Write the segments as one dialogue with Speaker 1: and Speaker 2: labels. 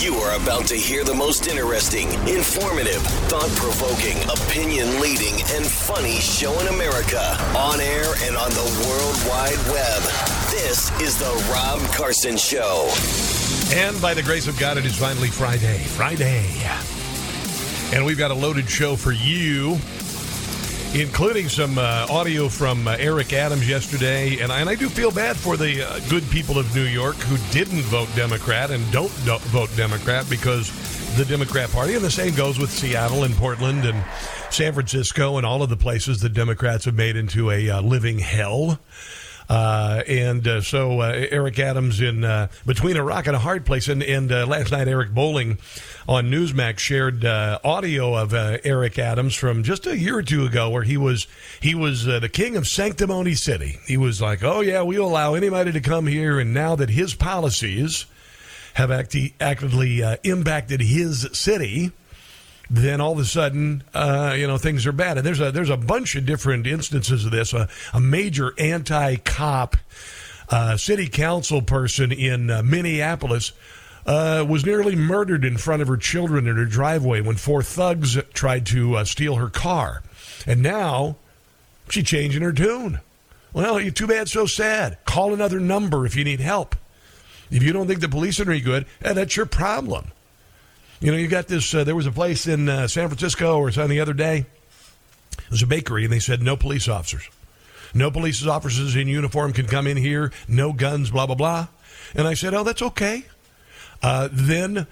Speaker 1: You are about to hear the most interesting, informative, thought provoking, opinion leading, and funny show in America on air and on the World Wide Web. This is The Rob Carson Show.
Speaker 2: And by the grace of God, it is finally Friday. Friday. And we've got a loaded show for you, including some uh, audio from uh, Eric Adams yesterday. And I, and I do feel bad for the uh, good people of New York who didn't vote Democrat and don't do- vote Democrat because the Democrat Party, and the same goes with Seattle and Portland and San Francisco and all of the places the Democrats have made into a uh, living hell. Uh, and uh, so uh, Eric Adams in uh, between a rock and a hard place. And, and uh, last night, Eric Bowling on Newsmax shared uh, audio of Eric Adams from just a year or two ago, where he was he was the king of Sanctimony City. He was like, "Oh yeah, we'll allow anybody to come here." And now that his policies have acti- actively impacted his city then all of a sudden, uh, you know, things are bad. And there's a there's a bunch of different instances of this. A, a major anti-cop uh, city council person in uh, Minneapolis uh, was nearly murdered in front of her children in her driveway when four thugs tried to uh, steal her car. And now she's changing her tune. Well, you're too bad, so sad. Call another number if you need help. If you don't think the police are any good, eh, that's your problem. You know, you got this. Uh, there was a place in uh, San Francisco or something the other day. It was a bakery, and they said no police officers. No police officers in uniform can come in here. No guns, blah, blah, blah. And I said, oh, that's okay. Uh, then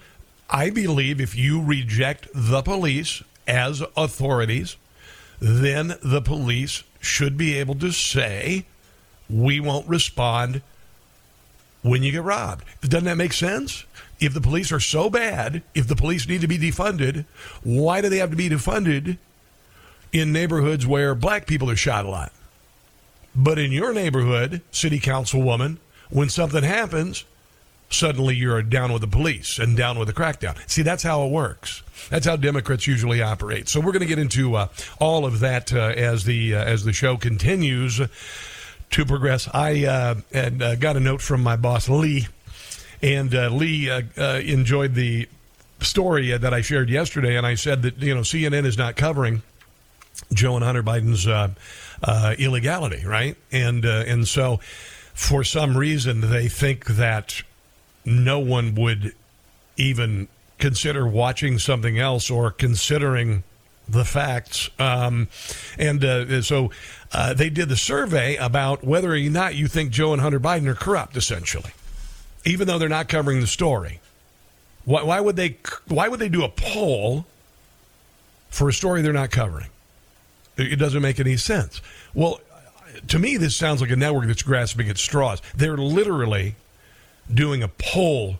Speaker 2: I believe if you reject the police as authorities, then the police should be able to say, we won't respond when you get robbed. Doesn't that make sense? If the police are so bad, if the police need to be defunded, why do they have to be defunded in neighborhoods where black people are shot a lot? But in your neighborhood, city councilwoman, when something happens, suddenly you're down with the police and down with the crackdown. See, that's how it works. That's how Democrats usually operate. So we're going to get into uh, all of that uh, as the uh, as the show continues to progress. I uh, had, uh, got a note from my boss Lee and uh, Lee uh, uh, enjoyed the story that I shared yesterday, and I said that you know CNN is not covering Joe and Hunter Biden's uh, uh, illegality, right? And uh, and so for some reason they think that no one would even consider watching something else or considering the facts. Um, and uh, so uh, they did the survey about whether or not you think Joe and Hunter Biden are corrupt, essentially even though they're not covering the story. Why, why, would they? Why would they do a poll for a story they're not covering? It doesn't make any sense. Well, to me, this sounds like a network that's grasping at straws. They're literally doing a poll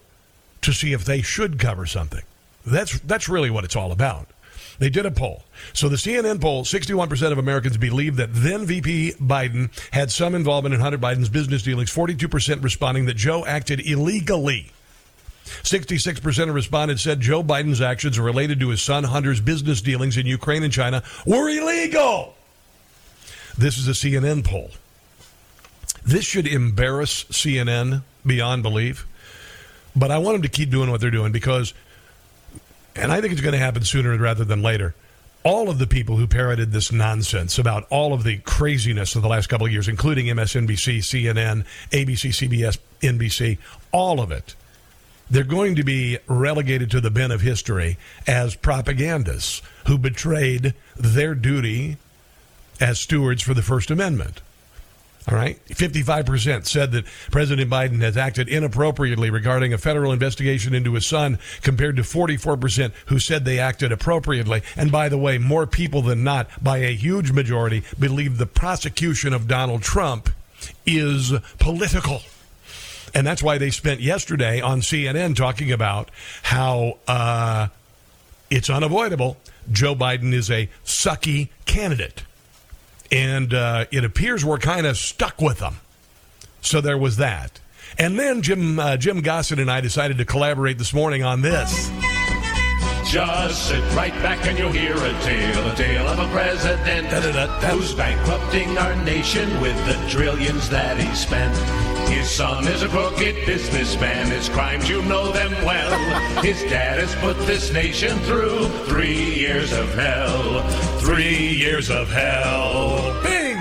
Speaker 2: to see if they should cover something. That's that's really what it's all about. They did a poll. So the CNN poll, 61% of Americans believe that then VP Biden had some involvement in Hunter Biden's business dealings, 42% responding that Joe acted illegally. 66% of respondents said Joe Biden's actions related to his son Hunter's business dealings in Ukraine and China were illegal. This is a CNN poll. This should embarrass CNN beyond belief. But I want them to keep doing what they're doing because and I think it's going to happen sooner rather than later. All of the people who parroted this nonsense about all of the craziness of the last couple of years, including MSNBC, CNN, ABC, CBS, NBC, all of it they're going to be relegated to the bin of history as propagandists who betrayed their duty as stewards for the First Amendment. All right. 55% said that President Biden has acted inappropriately regarding a federal investigation into his son, compared to 44% who said they acted appropriately. And by the way, more people than not, by a huge majority, believe the prosecution of Donald Trump is political. And that's why they spent yesterday on CNN talking about how uh, it's unavoidable. Joe Biden is a sucky candidate and uh, it appears we're kind of stuck with them. So there was that. And then Jim uh, Jim Gossett and I decided to collaborate this morning on this.
Speaker 3: Just sit right back and you'll hear a tale, a tale of a president
Speaker 2: Da-da-da-da.
Speaker 3: who's bankrupting our nation with the trillions that he spent. His son is a crooked businessman. His crimes, you know them well. His dad has put this nation through three years of hell. Three years of hell.
Speaker 2: Bing!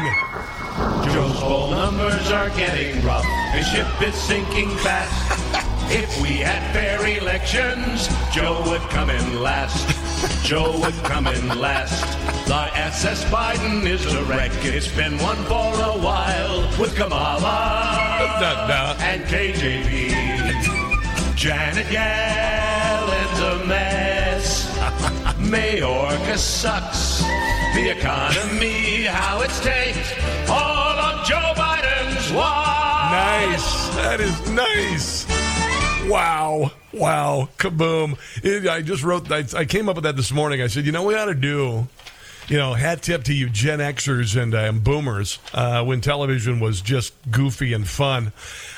Speaker 3: Joe's poll numbers are getting rough. His ship is sinking fast. If we had fair elections, Joe would come in last. Joe would come in last. The SS Biden is a wreck. It's been one for a while with Kamala
Speaker 2: Da, da.
Speaker 3: and KJP. Janet Yellen's a mess. Mayorkas sucks. The economy, how it's tanked. All of Joe Biden's watch.
Speaker 2: Nice. That is nice. Wow. Wow. Kaboom. It- I just wrote, I, I came up with that this morning. I said, you know, we ought to do, you know, hat tip to you Gen Xers and, uh, and boomers uh, when television was just goofy and fun.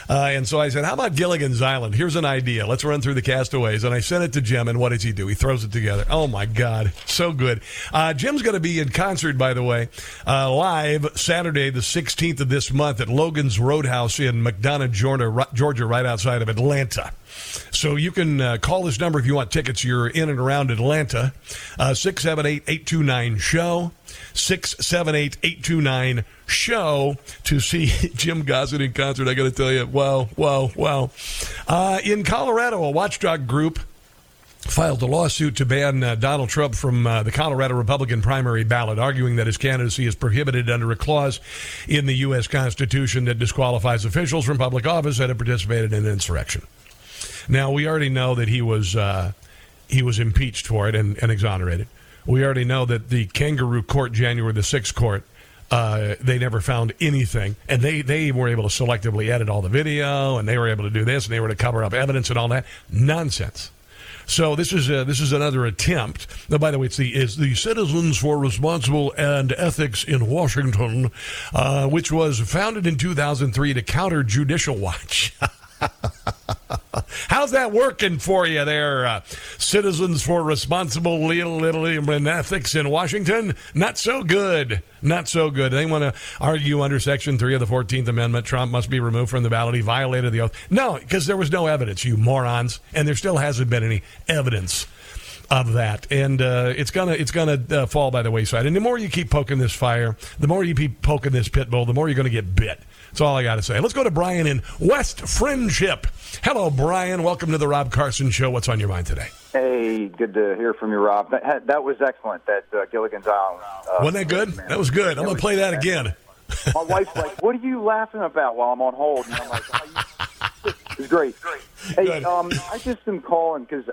Speaker 2: Uh, and so I said, how about Gilligan's Island? Here's an idea. Let's run through the castaways. And I sent it to Jim, and what does he do? He throws it together. Oh, my God. So good. Uh, Jim's going to be in concert, by the way, uh, live Saturday, the 16th of this month at Logan's Roadhouse in McDonough, Georgia, Georgia right outside of Atlanta. So you can uh, call this number if you want tickets. You're in and around Atlanta. Uh, 678 829 show. 678 829 show to see Jim Gossett in concert. I got to tell you, wow, wow, wow. Uh, in Colorado, a watchdog group filed a lawsuit to ban uh, Donald Trump from uh, the Colorado Republican primary ballot, arguing that his candidacy is prohibited under a clause in the U.S. Constitution that disqualifies officials from public office that have participated in an insurrection. Now we already know that he was uh, he was impeached for it and, and exonerated. We already know that the kangaroo court, January the sixth court, uh, they never found anything, and they they were able to selectively edit all the video, and they were able to do this, and they were to cover up evidence and all that nonsense. So this is uh, this is another attempt. Now, by the way, it's the is the Citizens for Responsible and Ethics in Washington, uh, which was founded in 2003 to counter Judicial Watch. How's that working for you there, uh, Citizens for Responsible and Ethics in Washington? Not so good. Not so good. They want to argue under Section 3 of the 14th Amendment Trump must be removed from the ballot. He violated the oath. No, because there was no evidence, you morons. And there still hasn't been any evidence of that, and uh, it's gonna it's gonna uh, fall by the wayside. And the more you keep poking this fire, the more you keep poking this pit bull, the more you're gonna get bit. That's all I got to say. Let's go to Brian in West Friendship. Hello, Brian. Welcome to the Rob Carson Show. What's on your mind today?
Speaker 4: Hey, good to hear from you, Rob. That, that was excellent. That uh, Gilligan's Island. Uh,
Speaker 2: Wasn't that good? That was good. I'm gonna play that again.
Speaker 4: My wife's like, "What are you laughing about?" While I'm on hold, and I'm like, oh, you... "It's great." Hey,
Speaker 2: Good.
Speaker 4: um, I just am calling because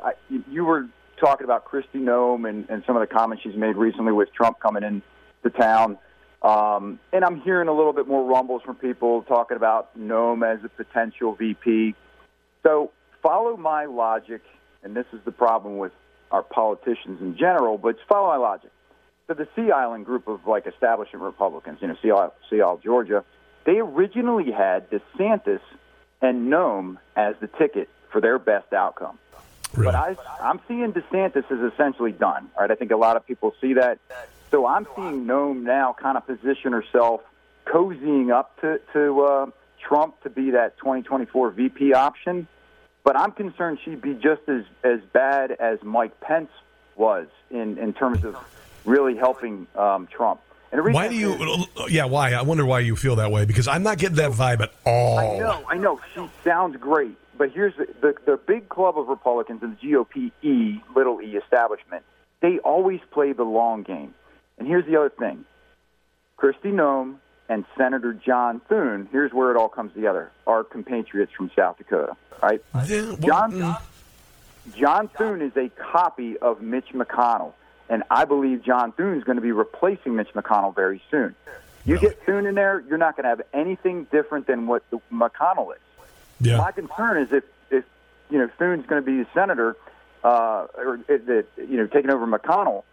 Speaker 4: you were talking about Kristi Noem and, and some of the comments she's made recently with Trump coming in to town. Um, and I'm hearing a little bit more rumbles from people talking about Noem as a potential VP. So follow my logic, and this is the problem with our politicians in general, but follow my logic. So the Sea Island group of like establishment Republicans, you know, Sea Isle, sea Isle Georgia, they originally had DeSantis and Noem as the ticket for their best outcome. But I, I'm seeing DeSantis is essentially done. All right, I think a lot of people see that. So I'm seeing Noem now kind of position herself, cozying up to to uh, Trump to be that 2024 VP option. But I'm concerned she'd be just as as bad as Mike Pence was in in terms of really helping um, Trump. And
Speaker 2: Why do you? Yeah, why? I wonder why you feel that way because I'm not getting that vibe at all.
Speaker 4: I know, I know. She sounds great, but here's the, the the big club of Republicans and the GOP E little E establishment. They always play the long game. And here's the other thing: Kristi Noem and Senator John Thune. Here's where it all comes together. Are compatriots from South Dakota, right? John
Speaker 2: mm,
Speaker 4: John Thune is a copy of Mitch McConnell, and I believe John Thune is going to be replacing Mitch McConnell very soon. You get Thune in there, you're not going to have anything different than what McConnell is.
Speaker 2: yeah.
Speaker 4: My concern is if, if you know Thune's going to be the senator, uh, or if that you know taking over McConnell,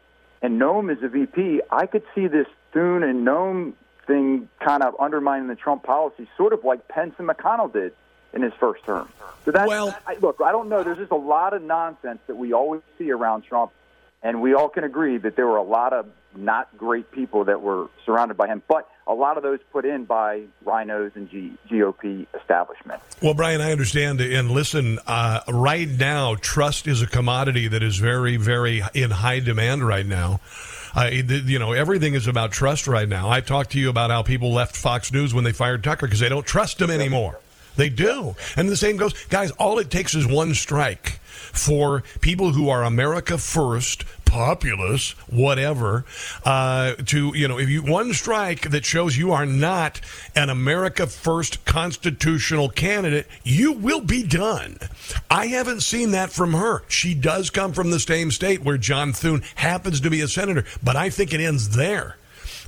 Speaker 4: and Noem is a VP, I could see this Thune and Noem thing kind of undermining the Trump policy, sort of like Pence and McConnell did in his first term. So that's
Speaker 2: Well-
Speaker 4: I, look. I don't know. There's just a lot of nonsense that we always see around Trump, and we all can agree that there were a lot of not great people that were surrounded by him, but a lot of those put in by RINOs and G, GOP establishment.
Speaker 2: Well, Brian, I understand. And listen, uh, right now, trust is a commodity that is very, very in high demand right now. Uh, you know, everything is about trust right now. I talked to you about how people left Fox News when they fired Tucker because they don't trust him anymore. They do. And the same goes, guys, all it takes is one strike for people who are America first, populous, whatever, uh, to, you know, if you, one strike that shows you are not an America first constitutional candidate, you will be done. I haven't seen that from her. She does come from the same state where John Thune happens to be a senator, but I think it ends there.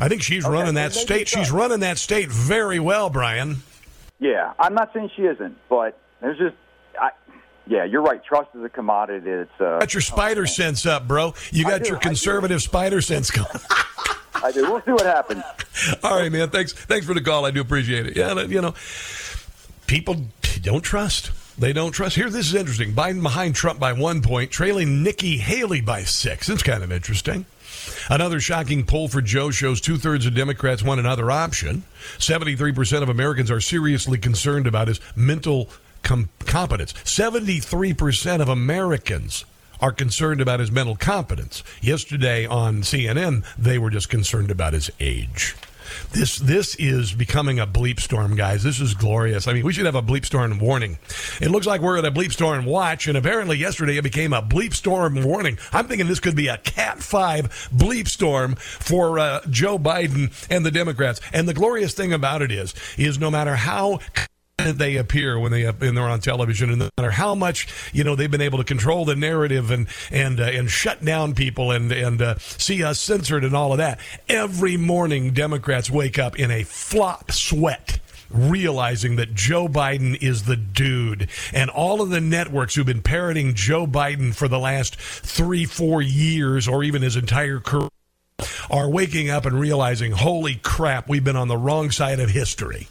Speaker 2: I think she's running that state. She's running that state very well, Brian.
Speaker 4: Yeah, I'm not saying she isn't, but there's just, yeah, you're right. Trust is a commodity. It's uh,
Speaker 2: Got your spider sense up, bro. You got
Speaker 4: do,
Speaker 2: your conservative spider sense going.
Speaker 4: I do. We'll see what happens.
Speaker 2: All right, man. Thanks. Thanks for the call. I do appreciate it. Yeah, you know, people don't trust. They don't trust. Here, this is interesting. Biden behind Trump by one point, trailing Nikki Haley by six. It's kind of interesting. Another shocking poll for Joe shows two thirds of Democrats want another option. 73% of Americans are seriously concerned about his mental com- competence. 73% of Americans are concerned about his mental competence. Yesterday on CNN, they were just concerned about his age. This this is becoming a bleep storm, guys. This is glorious. I mean, we should have a bleep storm warning. It looks like we're at a bleep storm watch, and apparently yesterday it became a bleep storm warning. I'm thinking this could be a Cat Five bleep storm for uh, Joe Biden and the Democrats. And the glorious thing about it is, is no matter how they appear when they when they're on television, and no matter how much you know they've been able to control the narrative and and uh, and shut down people and and uh, see us censored and all of that. Every morning, Democrats wake up in a flop sweat. Realizing that Joe Biden is the dude, and all of the networks who've been parroting Joe Biden for the last three, four years, or even his entire career, are waking up and realizing, holy crap, we've been on the wrong side of history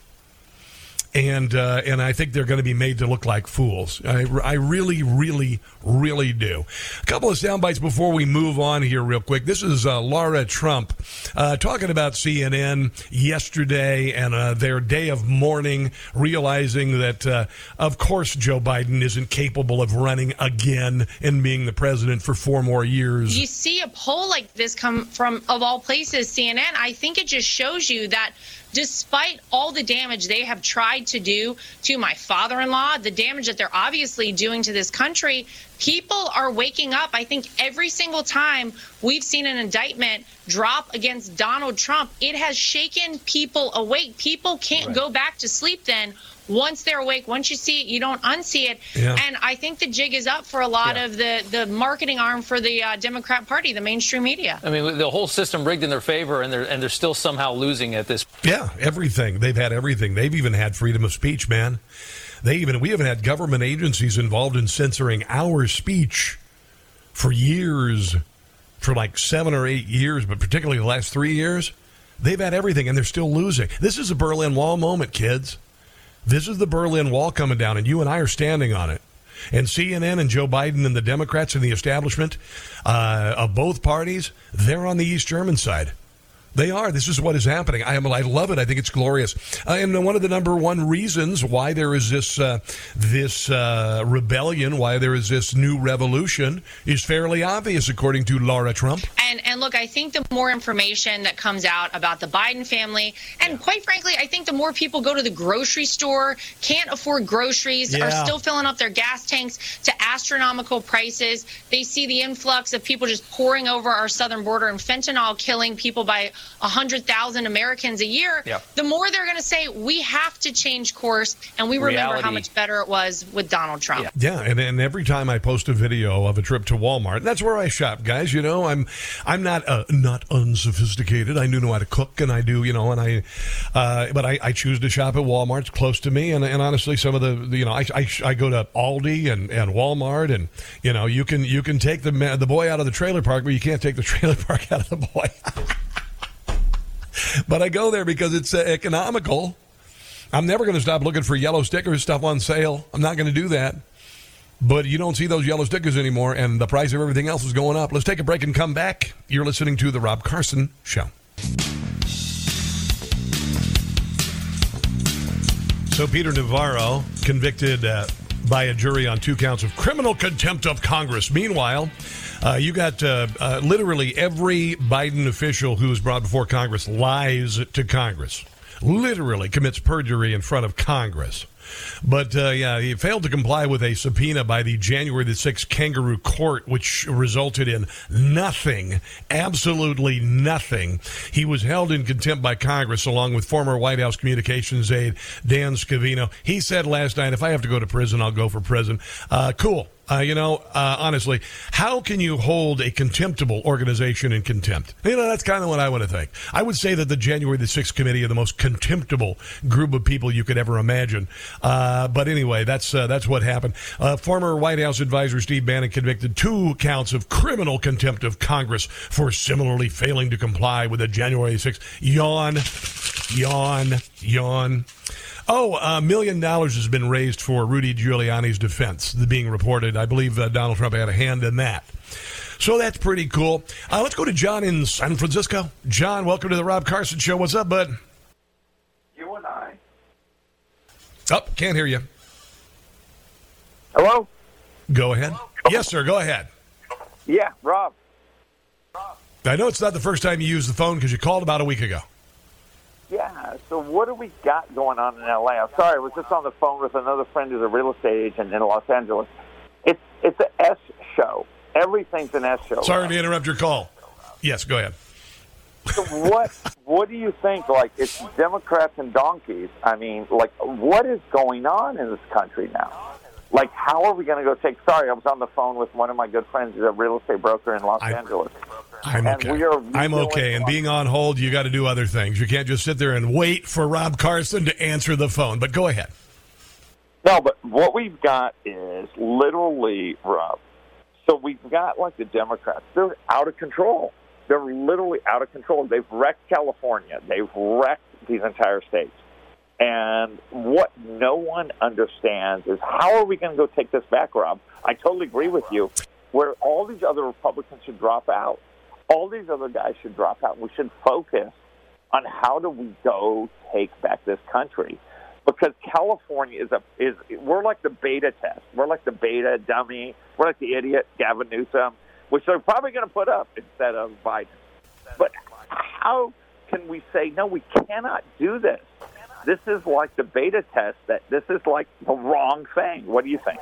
Speaker 2: and uh, and I think they're going to be made to look like fools. I, I really, really, really do. A couple of sound bites before we move on here, real quick. This is uh, Laura Trump uh, talking about CNN yesterday and uh, their day of mourning, realizing that uh, of course Joe Biden isn't capable of running again and being the president for four more years.
Speaker 5: you see a poll like this come from of all places cnn i think it just shows you that despite all the damage they have tried to do to my father-in-law the damage that they're obviously doing to this country people are waking up. I think every single time we've seen an indictment drop against donald trump it has shaken people awake. People can't go back to sleep then once they're awake, once you see it, you don't unsee it.
Speaker 2: Yeah.
Speaker 5: And I think the jig is up for a lot
Speaker 4: Yeah.
Speaker 5: of the, the marketing arm for the uh, Democrat Party, the mainstream media.
Speaker 6: I mean, the whole system rigged in their favor, and they're and they're still somehow losing at this.
Speaker 2: Yeah, everything. They've had everything. They've even had freedom of speech, man. They even we haven't had government agencies involved in censoring our speech for years, for like seven or eight years, but particularly the last three years. They've had everything and they're still losing. This is a Berlin Wall moment, kids. This is the Berlin Wall coming down, and you and I are standing on it. And CNN and Joe Biden and the Democrats and the establishment uh, of both parties, they're on the East German side. They are. This is what is happening. I am. I love it. I think it's glorious. Uh, and one of the number one reasons why there is this uh, this uh, rebellion, why there is this new revolution, is fairly obvious, according to Laura Trump.
Speaker 5: And and look, I think the more information that comes out about the Biden family, and quite frankly, I think the more people go to the grocery store, can't afford groceries,
Speaker 2: Yeah.
Speaker 5: are still filling up their gas tanks to astronomical prices. They see the influx of people just pouring over our southern border and fentanyl killing people by 100,000 Americans a year.
Speaker 6: Yep.
Speaker 5: The more they're going to say, we have to change course, and we remember how much better it was with Donald Trump.
Speaker 6: Yeah.
Speaker 2: Yeah, and, and every time I post a video of a trip to Walmart, that's where I shop, guys. You know, I'm I'm not uh, not unsophisticated. I do know how to cook, and I do, you know, and I, uh, but I, I choose to shop at Walmart. It's close to me, and, and honestly, some of the, the you know, I, I, I go to Aldi and, and Walmart, and you know, you can you can take the the boy out of the trailer park, but you can't take the trailer park out of the boy. but I go there because it's uh, economical. I'm never going to stop looking for yellow stickers, stuff on sale. I'm not going to do that. But you don't see those yellow stickers anymore, and the price of everything else is going up. Let's take a break and come back. You're listening to The Rob Carson Show. So, Peter Navarro convicted uh, by a jury on two counts of criminal contempt of Congress. Meanwhile, uh, you got uh, uh, literally every Biden official who is brought before Congress lies to Congress, literally commits perjury in front of Congress. But uh, yeah, he failed to comply with a subpoena by the January the 6th kangaroo court, which resulted in nothing, absolutely nothing. He was held in contempt by Congress along with former White House communications aide Dan Scavino. He said last night, if I have to go to prison, I'll go for prison. Uh, cool. Uh, you know, uh, honestly, how can you hold a contemptible organization in contempt? You know, that's kind of what I want to think. I would say that the January the 6th committee are the most contemptible group of people you could ever imagine. Uh, but anyway, that's uh, that's what happened. Uh, former White House advisor Steve Bannon convicted two counts of criminal contempt of Congress for similarly failing to comply with the January 6th yawn, yawn, yawn. Oh, a million dollars has been raised for Rudy Giuliani's defense, the being reported. I believe uh, Donald Trump had a hand in that. So that's pretty cool. Uh, let's go to John in San Francisco. John, welcome to the Rob Carson Show. What's up, bud?
Speaker 4: You and I.
Speaker 2: Oh, can't hear you.
Speaker 4: Hello?
Speaker 2: Go ahead. Yes, sir. Go ahead.
Speaker 4: Yeah, Rob.
Speaker 2: I know it's not the first time you used the phone because you called about a week ago.
Speaker 7: Yeah. So what do we got going on in LA? I'm sorry, I was just on the phone with another friend who's a real estate agent in Los Angeles. It's it's an S show. Everything's an S show.
Speaker 2: Sorry to interrupt your call. Yes, go ahead.
Speaker 7: So what what do you think? Like it's Democrats and donkeys. I mean, like what is going on in this country now? Like how are we going to go take? Sorry, I was on the phone with one of my good friends, who's a real estate broker in Los
Speaker 2: I-
Speaker 7: Angeles.
Speaker 2: I'm
Speaker 7: And
Speaker 2: okay.
Speaker 7: we are
Speaker 2: I'm okay. And being on hold, you got to do other things. You can't just sit there and wait for Rob Carson to answer the phone. But go ahead.
Speaker 7: No, but what we've got is literally, Rob. So we've got like the Democrats. They're out of control. They're literally out of control. They've wrecked California. They've wrecked these entire states. And what no one understands is how are we going to go take this back, Rob? I totally agree with you. Where all these other Republicans should drop out. All these other guys should drop out. We should focus on how do we go take back this country because California is a is we're like the beta test. We're like the beta dummy. We're like the idiot Gavin Newsom, which they're probably going to put up instead of Biden. But how can we say no? We cannot do this. This is like the beta test. That this is like the wrong thing. What do you think?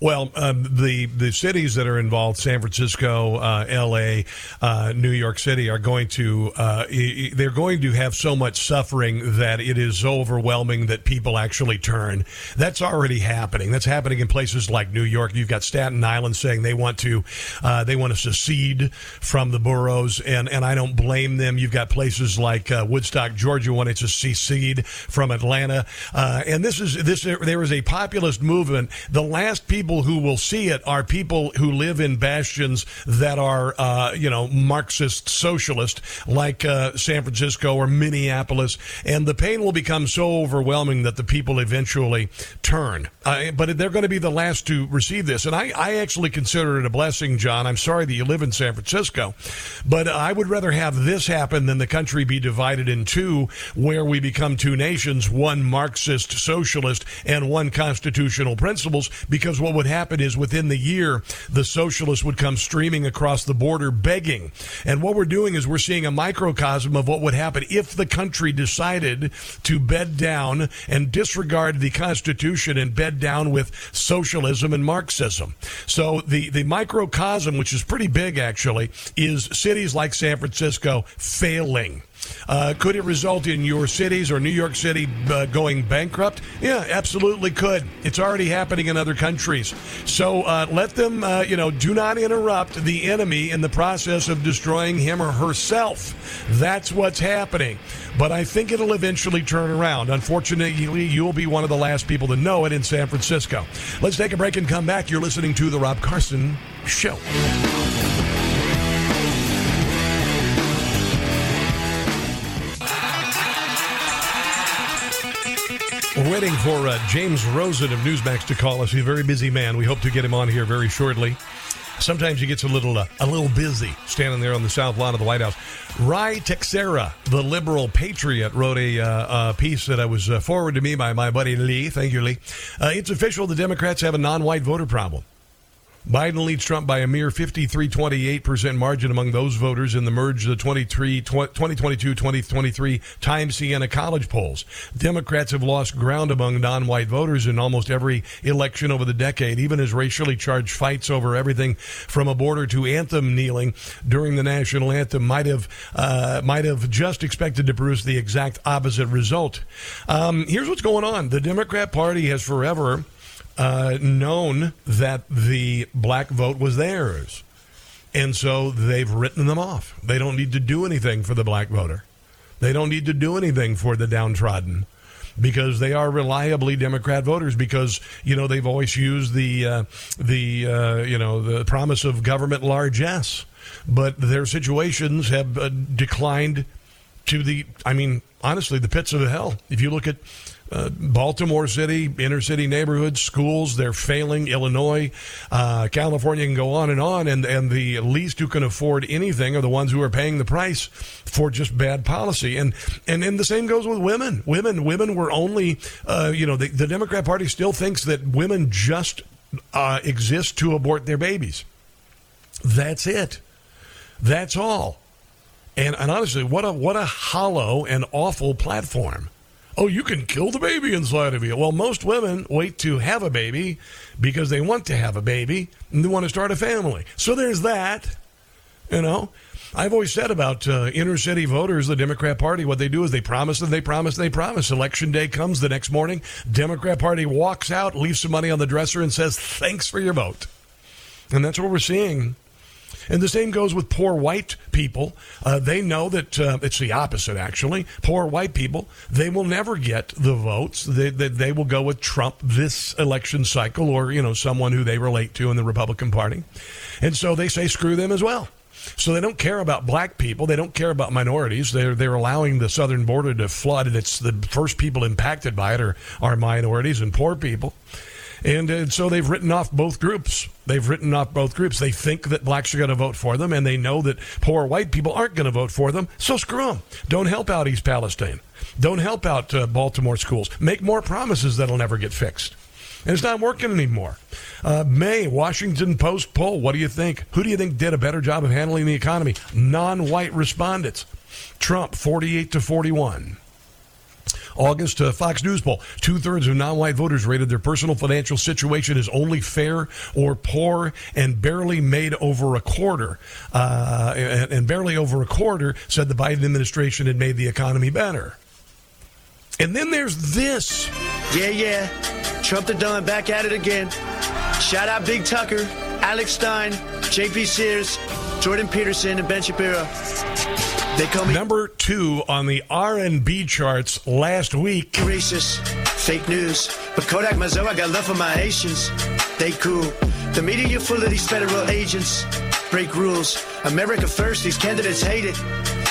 Speaker 2: Well, um, the the cities that are involved, San Francisco, uh, L.A., uh, New York City, are going to uh, they're going to have so much suffering that it is so overwhelming that people actually turn. That's already happening. That's happening in places like New York. You've got Staten Island saying they want to uh, they want to secede from the boroughs, and and I don't blame them. You've got places like uh, Woodstock, Georgia, wanting to secede from Atlanta, uh, and this is this there is a populist movement. The last people people who will see it are people who live in bastions that are, uh, you know, Marxist socialist, like uh, San Francisco or Minneapolis, and the pain will become so overwhelming that the people eventually turn. Uh, but they're going to be the last to receive this, and I, I actually consider it a blessing, John. I'm sorry that you live in San Francisco, but I would rather have this happen than the country be divided in two, where we become two nations, one Marxist socialist and one constitutional principles, because what would happen is within the year, the socialists would come streaming across the border begging. And what we're doing is we're seeing a microcosm of what would happen if the country decided to bed down and disregard the Constitution and bed down with socialism and Marxism. So the, the microcosm, which is pretty big actually, is cities like San Francisco failing. Uh, could it result in your cities or New York City uh, going bankrupt? Yeah, absolutely could. It's already happening in other countries. So uh, let them, uh, you know, do not interrupt the enemy in the process of destroying him or herself. That's what's happening. But I think it'll eventually turn around. Unfortunately, you'll be one of the last people to know it in San Francisco. Let's take a break and come back. You're listening to The Rob Carson Show. Waiting for uh, James Rosen of Newsmax to call us. He's a very busy man. We hope to get him on here very shortly. Sometimes he gets a little uh, a little busy standing there on the south lawn of the White House. Ruy Teixeira, the liberal patriot, wrote a, uh, a piece that I was uh, forwarded to me by my buddy Lee. Thank you, Lee. Uh, it's official. The Democrats have a non-white voter problem. Biden leads Trump by a mere 53-28% margin among those voters in the merge the 2022-2023 Times Siena College polls. Democrats have lost ground among non-white voters in almost every election over the decade, even as racially charged fights over everything from a border to anthem kneeling during the national anthem might have uh, might have just expected to produce the exact opposite result. Um, here's what's going on: the Democrat Party has forever uh, known that the black vote was theirs. And so they've written them off. They don't need to do anything for the black voter. They don't need to do anything for the downtrodden because they are reliably Democrat voters because you know they've always used the uh, the uh, you know the promise of government largesse, but their situations have uh, declined to the I mean honestly the pits of hell. If you look at uh, Baltimore City, inner city neighborhoods, schools, they're failing. Illinois, uh, California can go on and on. And, and the least who can afford anything are the ones who are paying the price for just bad policy. And, and, and the same goes with women. Women, women were only, uh, you know, the, the, Democrat Party still thinks that women just uh, exist to abort their babies. That's it. That's all. And, and honestly, what a, what a hollow and awful platform oh, you can kill the baby inside of you. Well, most women wait to have a baby because they want to have a baby and they want to start a family. So there's that, you know. I've always said about uh, inner city voters, the Democrat Party, what they do is they promise and they promise and they promise. Election day comes the next morning, Democrat Party walks out, leaves some money on the dresser, and says, thanks for your vote. And that's what we're seeing and the same goes with poor white people. Uh, they know that uh, it's the opposite, actually. Poor white people, they will never get the votes. They, they, they, will go with Trump this election cycle or, you know, someone who they relate to in the Republican Party. And so they say screw them as well. So they don't care about black people. They don't care about minorities. They're they're allowing the southern border to flood, and it's the first people impacted by it are, are minorities and poor people. And, and so they've written off both groups. They've written off both groups. They think that blacks are going to vote for them, and they know that poor white people aren't going to vote for them. So screw them. Don't help out East Palestine. Don't help out uh, Baltimore schools. Make more promises that'll never get fixed. And it's not working anymore. Uh, May, Washington Post poll. What do you think? Who do you think did a better job of handling the economy? Non white respondents. Trump, 48 to 41. August uh, Fox News poll. Two thirds of non white voters rated their personal financial situation as only fair or poor, and barely made over a quarter. Uh, and, and barely over a quarter said the Biden administration had made the economy better. And then there's this.
Speaker 8: Yeah, yeah. Trump the Don back at it again. Shout out Big Tucker, Alex Stein, JP Sears, Jordan Peterson, and Ben Shapiro.
Speaker 2: They call me number two on the R&B charts last week.
Speaker 8: Racist, fake news. But Kodak Mazo, I got love for my Haitians. They cool. The media full of these federal agents. Break rules. America first, these candidates hate it.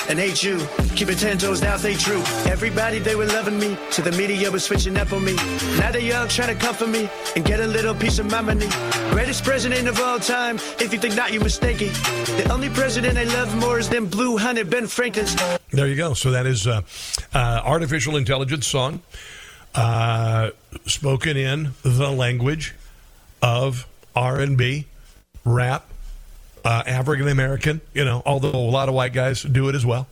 Speaker 8: And hate you. Keep it ten toes down, stay true. Everybody, they were loving me. So the media was switching up on me. Now they all trying to comfort me and get a little piece of my money. Greatest president of all time. If you think not, you're mistaken. The only president I love more is than Blue Honey Ben Franklin's.
Speaker 2: There you go. So that is uh, uh, artificial intelligence song uh, spoken in the language of R&B, rap, uh, African American. You know, although a lot of white guys do it as well.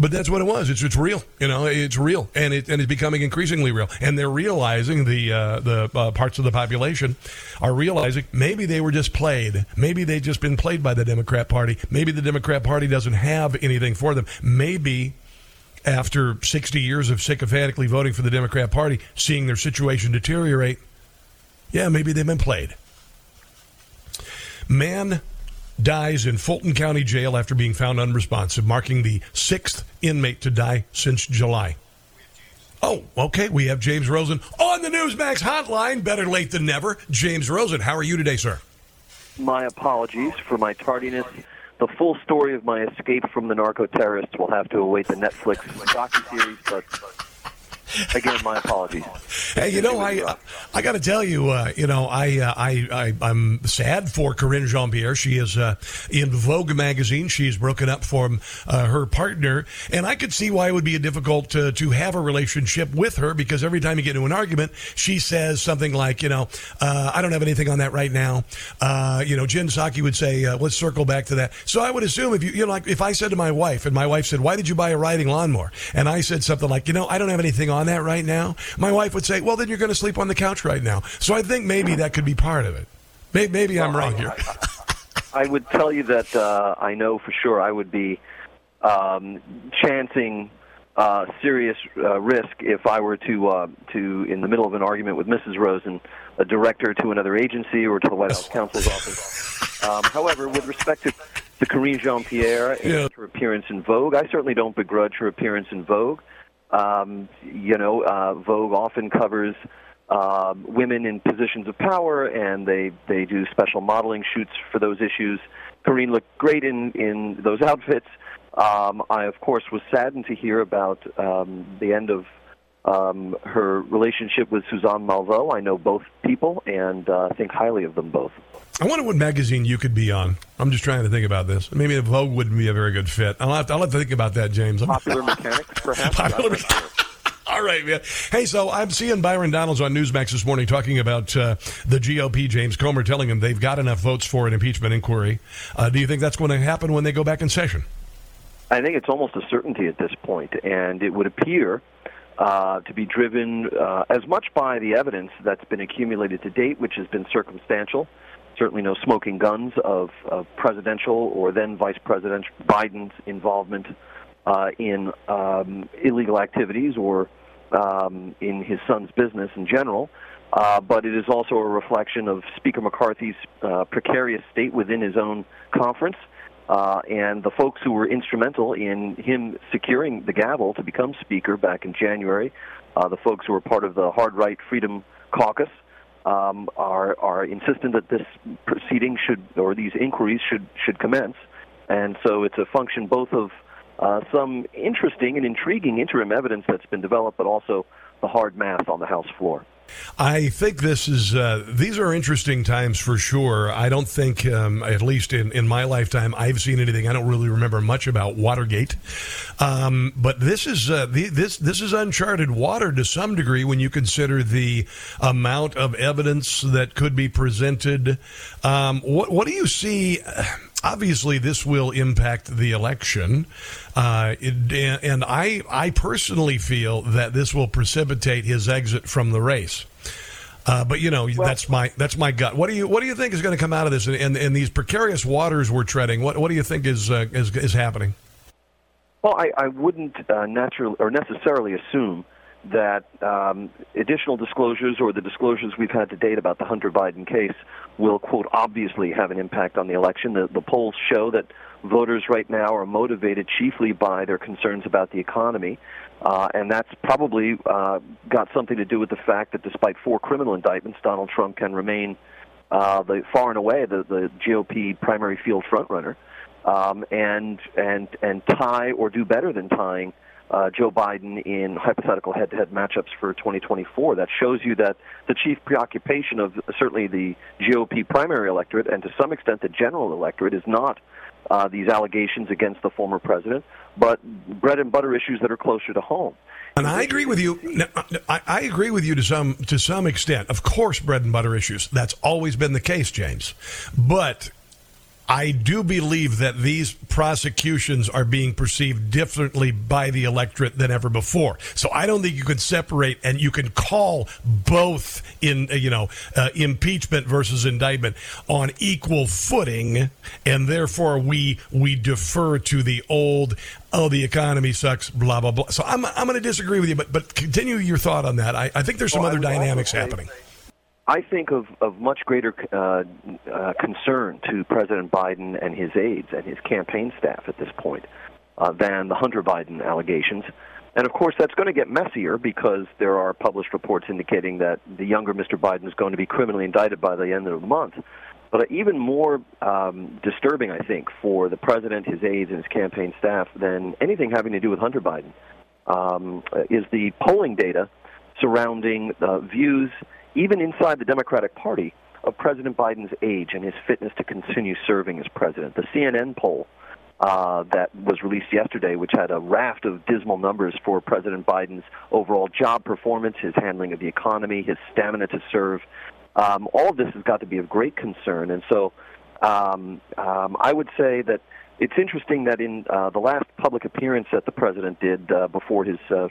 Speaker 2: But that's what it was. It's it's real. You know, it's real, and it and it's becoming increasingly real. And they're realizing the uh, the uh, parts of the population are realizing maybe they were just played. Maybe they've just been played by the Democrat Party. Maybe the Democrat Party doesn't have anything for them. Maybe after 60 years of sycophantically voting for the Democrat Party, seeing their situation deteriorate, yeah, maybe they've been played. Man dies in Fulton County Jail after being found unresponsive, marking the sixth inmate to die since July. Oh, okay. We have James Rosen on the Newsmax hotline. Better late than never. James Rosen, how are you today, sir?
Speaker 9: My apologies for my tardiness. The full story of my escape from the narco terrorists will have to await the Netflix docuseries, but Again, my apologies.
Speaker 2: Hey, you know, I I got to tell you, uh, you know, I, uh, I I am sad for Karine Jean Pierre. She is uh, in Vogue magazine. She's broken up from uh, her partner, and I could see why it would be difficult to to have a relationship with her because every time you get into an argument, she says something like, you know, uh, I don't have anything on that right now. Uh, you know, Jen Psaki would say, let's circle back to that. So I would assume if you you know, like if I said to my wife, and my wife said, why did you buy a riding lawnmower? And I said something like, you know, I don't have anything on on that right now, my wife would say, well, then you're going to sleep on the couch right now. So I think maybe that could be part of it. Maybe, maybe well, I'm wrong
Speaker 9: I,
Speaker 2: here.
Speaker 9: I, I would tell you that uh, I know for sure I would be um, chancing uh, serious uh, risk if I were to uh, to in the middle of an argument with Mrs. Rosen, a director to another agency or to the White House counsel's office. Um, however, with respect to, to Karine Jean Pierre and yeah. her appearance in Vogue, I certainly don't begrudge her appearance in Vogue. Um, you know, uh, Vogue often covers um, women in positions of power, and they they do special modeling shoots for those issues. Karine looked great in in those outfits. Um, I, of course, was saddened to hear about um, the end of um, her relationship with Suzanne Malveaux. I know both people and uh, think highly of them both.
Speaker 2: I wonder what magazine you could be on. I'm just trying to think about this. Maybe the Vogue wouldn't be a very good fit. I'll have to, I'll have to think about that, James.
Speaker 7: Popular Mechanics, perhaps.
Speaker 2: Popular All right, man. Hey, so I'm seeing Byron Donalds on Newsmax this morning talking about uh, the GOP, James Comer, telling him they've got enough votes for an impeachment inquiry. Uh, do you think that's going to happen when they go back in session?
Speaker 9: I think it's almost a certainty at this point, and it would appear uh, to be driven uh, as much by the evidence that's been accumulated to date, which has been circumstantial certainly no smoking guns of, of presidential or then Vice President Biden's involvement uh, in um, illegal activities or um, in his son's business in general. Uh, but it is also a reflection of Speaker McCarthy's uh, precarious state within his own conference. Uh, and the folks who were instrumental in him securing the gavel to become Speaker back in January, uh, the folks who were part of the Hard Right Freedom Caucus, um, are are insistent that this proceeding should or these inquiries should should commence, and so it's a function both of uh, some interesting and intriguing interim evidence that's been developed, but also the hard math on the House floor.
Speaker 2: I think this is uh, these are interesting times for sure. I don't think, um, at least in, in my lifetime, I've seen anything. I don't really remember much about Watergate, um, but this is uh, the, this this is uncharted water to some degree when you consider the amount of evidence that could be presented. Um, what what do you see? Obviously this will impact the election, uh, it, and I I personally feel that this will precipitate his exit from the race. Uh, but you know well, that's my that's my gut. What do you what do you think is going to come out of this? And, and, these precarious waters we're treading. What what do you think is uh, is, is happening?
Speaker 9: Well, I, I wouldn't uh, naturally or necessarily assume that um, additional disclosures or the disclosures we've had to date about the Hunter Biden case will, quote, obviously have an impact on the election. The, the polls show that voters right now are motivated chiefly by their concerns about the economy. Uh, and that's probably uh, got something to do with the fact that despite four criminal indictments, Donald Trump can remain uh, the far and away the, the GOP primary field frontrunner, um, and and and tie or do better than tying uh, Joe Biden in hypothetical head-to-head matchups for 2024. That shows you that the chief preoccupation of certainly the GOP primary electorate and to some extent the general electorate is not uh, these allegations against the former president, but bread and butter issues that are closer to home.
Speaker 2: And I agree with you. I agree with you to some to some extent. Of course, bread and butter issues. That's always been the case, James. But I do believe that these prosecutions are being perceived differently by the electorate than ever before. So I don't think you can separate and you can call both in uh, you know uh, impeachment versus indictment on equal footing, and therefore we we defer to the old oh the economy sucks blah blah blah. So I'm I'm going to disagree with you, but but continue your thought on that. I, I think there's some well, other dynamics happening.
Speaker 9: I think of, of much greater uh, uh, concern to President Biden and his aides and his campaign staff at this point uh, than the Hunter Biden allegations. And of course, that's going to get messier because there are published reports indicating that the younger Mr. Biden is going to be criminally indicted by the end of the month. But even more um, disturbing, I think, for the president, his aides, and his campaign staff than anything having to do with Hunter Biden um, is the polling data surrounding uh, views even inside the Democratic Party, of President Biden's age and his fitness to continue serving as president. The CNN poll uh, that was released yesterday, which had a raft of dismal numbers for President Biden's overall job performance, his handling of the economy, his stamina to serve, um, all of this has got to be of great concern. And so um, um, I would say that it's interesting that in uh, the last public appearance that the president did uh, before his uh,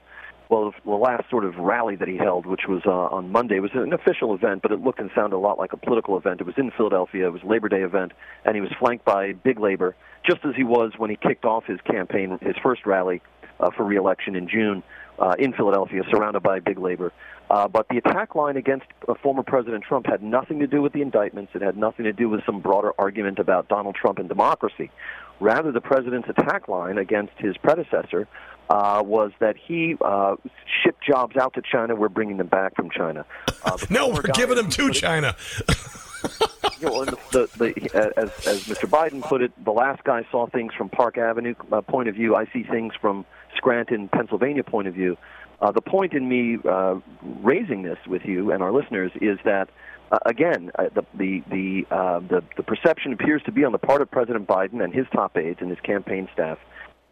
Speaker 9: well, the last sort of rally that he held, which was uh, on Monday, was an official event, but it looked and sounded a lot like a political event. It was in Philadelphia. It was a Labor Day event, and he was flanked by big labor, just as he was when he kicked off his campaign, his first rally uh, for reelection in June uh, in Philadelphia, surrounded by big labor. Uh, but the attack line against uh, former President Trump had nothing to do with the indictments. It had nothing to do with some broader argument about Donald Trump and democracy. Rather, the president's attack line against his predecessor uh, was that he uh, shipped jobs out to China. We're bringing them back from China.
Speaker 2: Uh, no, we're giving them to China.
Speaker 9: you know, the, the, the, as, as Mr. Biden put it, the last guy saw things from Park Avenue uh, point of view. I see things from Scranton, Pennsylvania point of view. Uh, the point in me uh, raising this with you and our listeners is that, uh, again, uh, the the the, uh, the the perception appears to be on the part of President Biden and his top aides and his campaign staff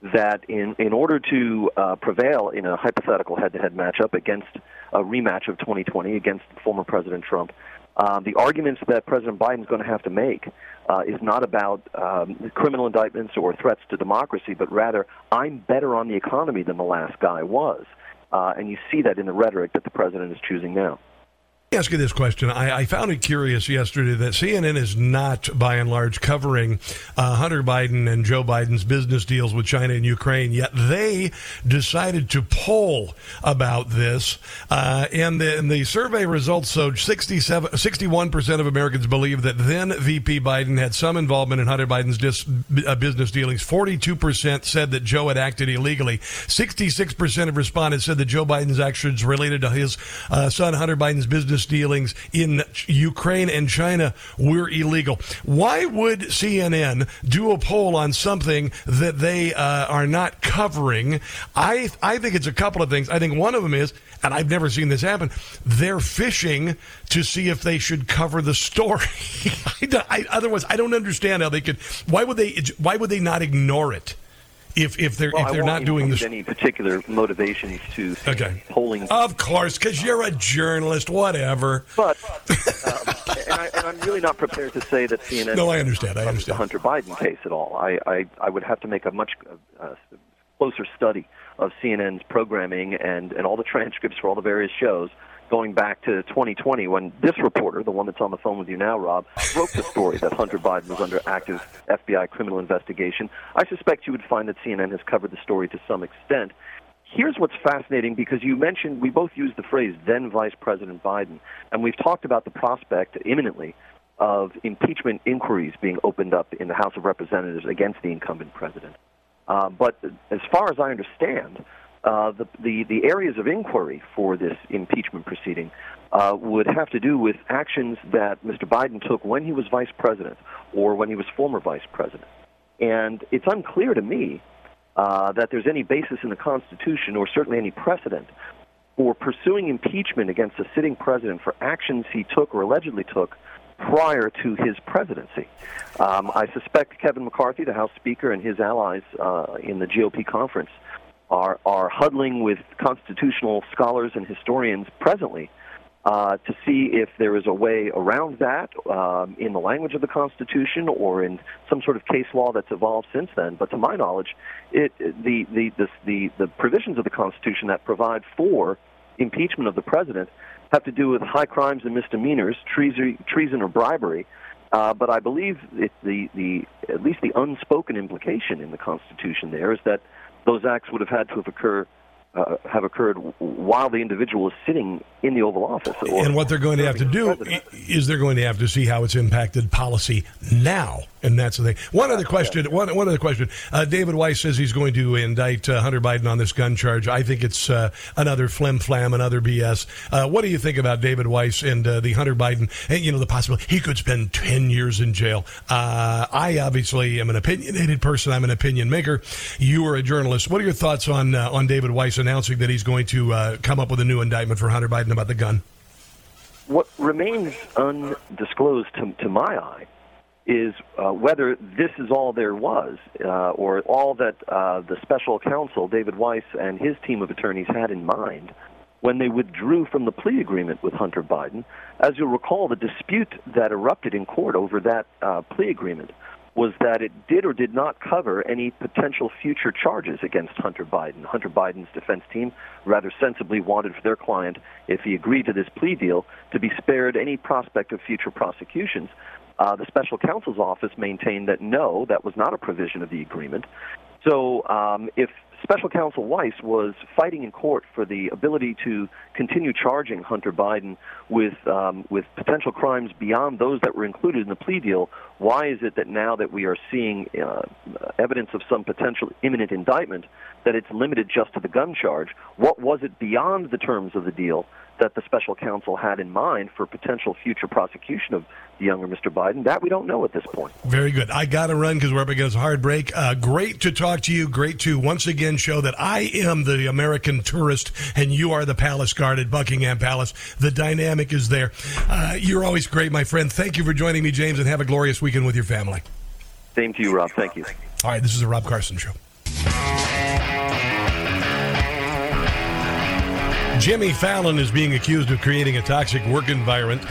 Speaker 9: that in, in order to uh, prevail in a hypothetical head-to-head matchup against a rematch of 2020 against former President Trump, um, the arguments that President Biden is going to have to make uh, is not about um, criminal indictments or threats to democracy, but rather, I'm better on the economy than the last guy was. Uh, and you see that in the rhetoric that the president is choosing now
Speaker 2: ask you this question. I, I, found it curious yesterday that CNN is not, by and large, covering uh, Hunter Biden and Joe Biden's business deals with China and Ukraine, yet they decided to poll about this. Uh, and, the, and, the, survey results showed 67, 61% of Americans believe that then VP Biden had some involvement in Hunter Biden's dis, uh, business dealings. 42% said that Joe had acted illegally. 66% of respondents said that Joe Biden's actions related to his uh, son Hunter Biden's business dealings in Ukraine and China were illegal. Why would CNN do a poll on something that they uh, are not covering? I I think it's a couple of things. I think one of them is, and I've never seen this happen. They're fishing to see if they should cover the story. I, I, otherwise, I don't understand how they could. Why would they? Why would they not ignore it? If if they're
Speaker 9: well,
Speaker 2: if they're not doing this
Speaker 9: any particular motivations to
Speaker 2: okay.
Speaker 9: polling
Speaker 2: of course because you're a journalist whatever.
Speaker 9: But um, and, I, am really not prepared to say that CNN
Speaker 2: no I understand I understand.
Speaker 9: The Hunter Biden case at all. I, I I would have to make a much uh, closer study of CNN's programming and and all the transcripts for all the various shows going back to 2020 when this reporter, the one that's on the phone with you now, Rob, broke the story that Hunter Biden was under active FBI criminal investigation. I suspect you would find that CNN has covered the story to some extent. Here's what's fascinating because you mentioned we both used the phrase then Vice President Biden, and we've talked about the prospect imminently of impeachment inquiries being opened up in the House of Representatives against the incumbent president. Uh, but as far as I understand, uh, the, the, the areas of inquiry for this impeachment proceeding uh, would have to do with actions that Mr. Biden took when he was vice president or when he was former vice president. And it's unclear to me uh, that there's any basis in the Constitution or certainly any precedent for pursuing impeachment against a sitting president for actions he took or allegedly took prior to his presidency. Um, I suspect Kevin McCarthy, the House Speaker, and his allies uh, in the GOP conference are are huddling with constitutional scholars and historians presently uh, to see if there is a way around that um, in the language of the Constitution or in some sort of case law that's evolved since then. But to my knowledge, it, the, the, the, the, the provisions of the Constitution that provide for impeachment of the president have to do with high crimes and misdemeanors, treason, treason or bribery. Uh, but I believe it, the, the, at least the unspoken implication in the Constitution there is that those acts would have had to have occurred uh, have occurred while the individual is sitting in the Oval Office.
Speaker 2: and what they're going to have to do is they're going to have to see how it's impacted policy now and that's the thing. One other question. One, one other question. Uh, David Weiss says he's going to indict uh, Hunter Biden on this gun charge. I think it's uh, another flim flam, another BS. Uh, what do you think about David Weiss and uh, the Hunter Biden? And you know the possibility he could spend ten years in jail. Uh, I obviously am an opinionated person. I'm an opinion maker. You are a journalist. What are your thoughts on on David Weiss announcing that he's going to come up with a new indictment for Hunter Biden about the gun?
Speaker 9: What remains undisclosed to, to my eye is uh, whether this is all there was, uh, or all that uh, the special counsel, David Weiss, and his team of attorneys had in mind when they withdrew from the plea agreement with Hunter Biden. As you'll recall, the dispute that erupted in court over that uh, plea agreement was that it did or did not cover any potential future charges against Hunter Biden. Hunter Biden's defense team rather sensibly wanted for their client, if he agreed to this plea deal, to be spared any prospect of future prosecutions. Uh, the special counsel's office maintained that no, that was not a provision of the agreement. So um, if special counsel Weiss was fighting in court for the ability to continue charging Hunter Biden with um, with potential crimes beyond those that were included in the plea deal. Why is it that now that we are seeing uh, evidence of some potential imminent indictment, that it's limited just to the gun charge? What was it beyond the terms of the deal that the special counsel had in mind for potential future prosecution of younger Mr. Biden. That we don't know at this point.
Speaker 2: Very good. I got to run because we're up against a hard break. Uh, great to talk to you. Great to once again show that I am the American tourist and you are the palace guard at Buckingham Palace. The dynamic is there. Uh, you're always great, my friend. Thank you for joining me, James, and have a glorious weekend with your family.
Speaker 9: Same to you, Rob. Thank you.
Speaker 2: All right, this is the Rob Carson Show. Jimmy Fallon is being accused of creating a toxic work environment.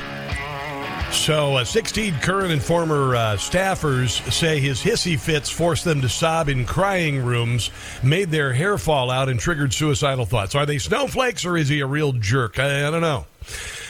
Speaker 2: So, uh, 16 current and former uh, staffers say his hissy fits forced them to sob in crying rooms, made their hair fall out, and triggered suicidal thoughts. Are they snowflakes or is he a real jerk? I, I don't know.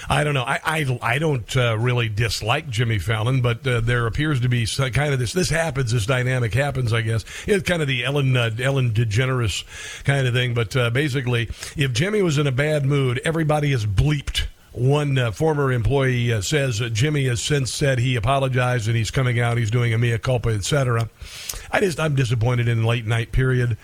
Speaker 2: I don't know. I I, I don't uh, really dislike Jimmy Fallon, but uh, there appears to be kind of this. This happens. This dynamic happens. I guess it's kind of the Ellen uh, Ellen DeGeneres kind of thing. But uh, basically, if Jimmy was in a bad mood, everybody is bleeped. One uh, former employee uh, says Jimmy has since said he apologized and he's coming out. He's doing a mea culpa, etc. I just I'm disappointed in late night period.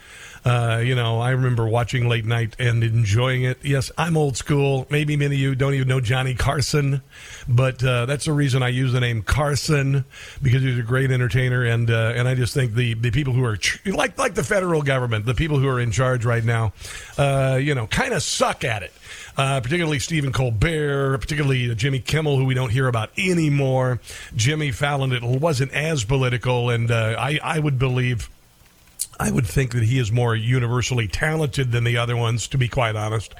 Speaker 2: Uh, you know, I remember watching late night and enjoying it. Yes, I'm old school. Maybe many of you don't even know Johnny Carson, but uh, that's the reason I use the name Carson because he's a great entertainer, and uh, and I just think the, the people who are like like the federal government, the people who are in charge right now, uh, you know, kind of suck at it. Uh, particularly Stephen Colbert, particularly Jimmy Kimmel, who we don't hear about anymore. Jimmy Fallon, it wasn't as political, and uh, I I would believe I would think that he is more universally talented than the other ones, to be quite honest.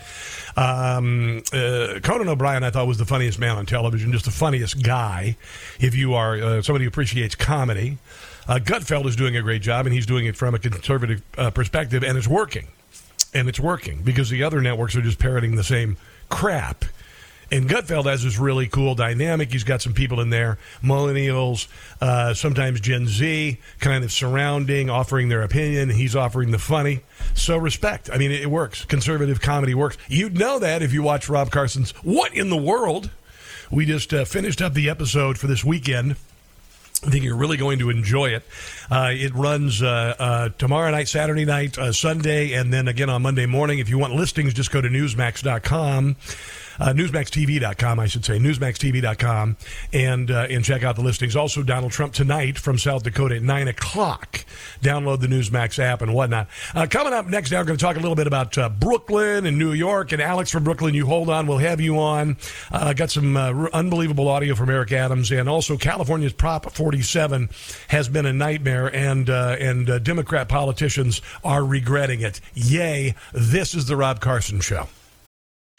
Speaker 2: Um, uh, Conan O'Brien, I thought, was the funniest man on television, just the funniest guy. If you are uh, somebody who appreciates comedy, uh, Gutfeld is doing a great job, and he's doing it from a conservative uh, perspective, and it's working. And it's working because the other networks are just parroting the same crap. And Gutfeld has this really cool dynamic. He's got some people in there, millennials, uh, sometimes Gen Z, kind of surrounding, offering their opinion. He's offering the funny. So respect. I mean, it, it works. Conservative comedy works. You'd know that if you watch Rob Carson's What in the World. We just uh, finished up the episode for this weekend. I think you're really going to enjoy it. Uh, it runs uh, uh, tomorrow night, Saturday night, uh, Sunday, and then again on Monday morning. If you want listings, just go to newsmax.com. uh, newsmaxtv.com, I should say, newsmaxtv.com, and uh, and check out the listings. Also, Donald Trump tonight from South Dakota at nine o'clock. Download the Newsmax app and whatnot. Uh, coming up next, now we're going to talk a little bit about uh, Brooklyn and New York. And Alex from Brooklyn, you hold on, we'll have you on. Uh, got some uh, unbelievable audio from Eric Adams, and also California's Prop 47 has been a nightmare, and and Democrat politicians are regretting it. Yay! This is the Rob Carson Show.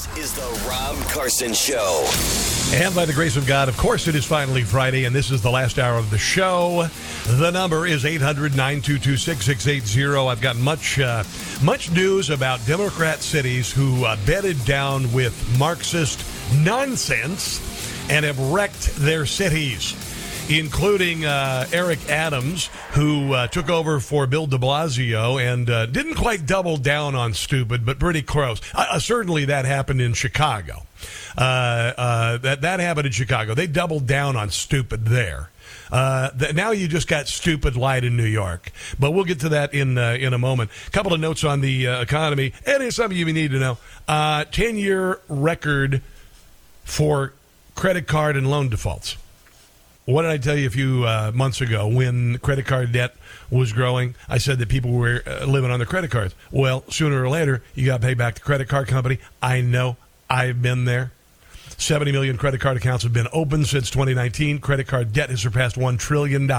Speaker 1: This is the Rob Carson Show.
Speaker 2: And by the grace of God, of course, it is finally Friday, and this is the last hour of the show. The number is 800 922 6680. I've got much, uh, much news about Democrat cities who uh, bedded down with Marxist nonsense and have wrecked their cities including uh, Eric Adams, who uh, took over for Bill de Blasio and uh, didn't quite double down on stupid, but pretty close. Uh, certainly that happened in Chicago. Uh, uh, that, that happened in Chicago. They doubled down on stupid there. Uh, th- now you just got stupid light in New York, but we'll get to that in uh, in a moment. A couple of notes on the uh, economy, and it's something you need to know. Ten year record for credit card and loan defaults. What did I tell you a few uh, months ago when credit card debt was growing? I said that people were uh, living on their credit cards. Well, sooner or later, you got to pay back the credit card company. I know. I've been there. 70 million credit card accounts have been opened since 2019. Credit card debt has surpassed $1 trillion.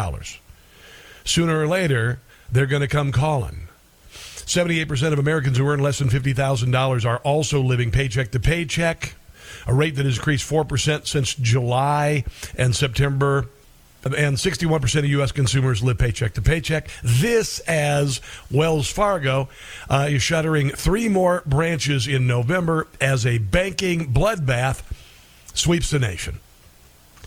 Speaker 2: Sooner or later, they're going to come calling. 78% of Americans who earn less than $50,000 are also living paycheck to paycheck a rate that has increased 4% since July and September. And 61% of U.S. consumers live paycheck to paycheck. This as Wells Fargo uh, is shuttering three more branches in November as a banking bloodbath sweeps the nation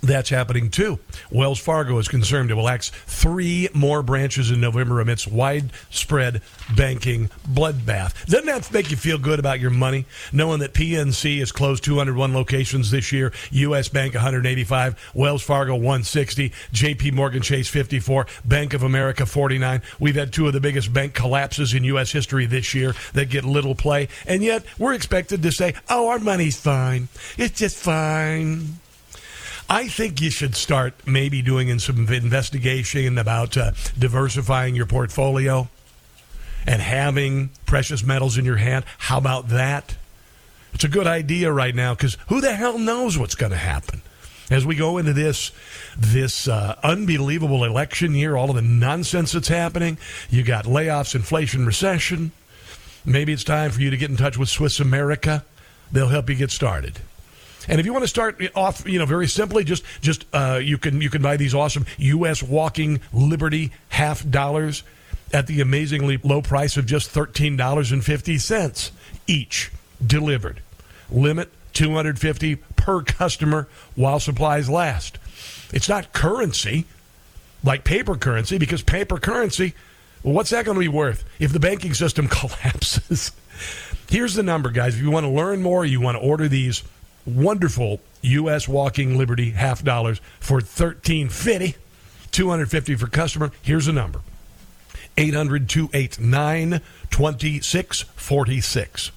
Speaker 2: that's happening too. Wells Fargo is concerned it will axe three more branches in November amidst widespread banking bloodbath. Doesn't that make you feel good about your money, knowing that PNC has closed 201 locations this year, U.S. Bank 185, Wells Fargo 160, J.P. Morgan Chase 54, Bank of America 49. We've had two of the biggest bank collapses in U.S. history this year that get little play, and yet we're expected to say, "Oh, our money's fine. It's just fine." I think you should start maybe doing some investigation about uh, diversifying your portfolio and having precious metals in your hand. How about that? It's a good idea right now because who the hell knows what's going to happen as we go into this this uh, unbelievable election year. All of the nonsense that's happening. You got layoffs, inflation, recession. Maybe it's time for you to get in touch with Swiss America. They'll help you get started. And if you want to start off, you know, very simply, just just uh, you can you can buy these awesome U.S. Walking Liberty half dollars at the amazingly low price of just thirteen dollars and fifty cents each delivered. Limit two hundred fifty per customer while supplies last. It's not currency like paper currency because paper currency. Well, what's that going to be worth if the banking system collapses? Here's the number, guys. If you want to learn more, you want to order these wonderful U.S. Walking Liberty half dollars for thirteen fifty. 250 for customer. Here's a number 800 289 2646.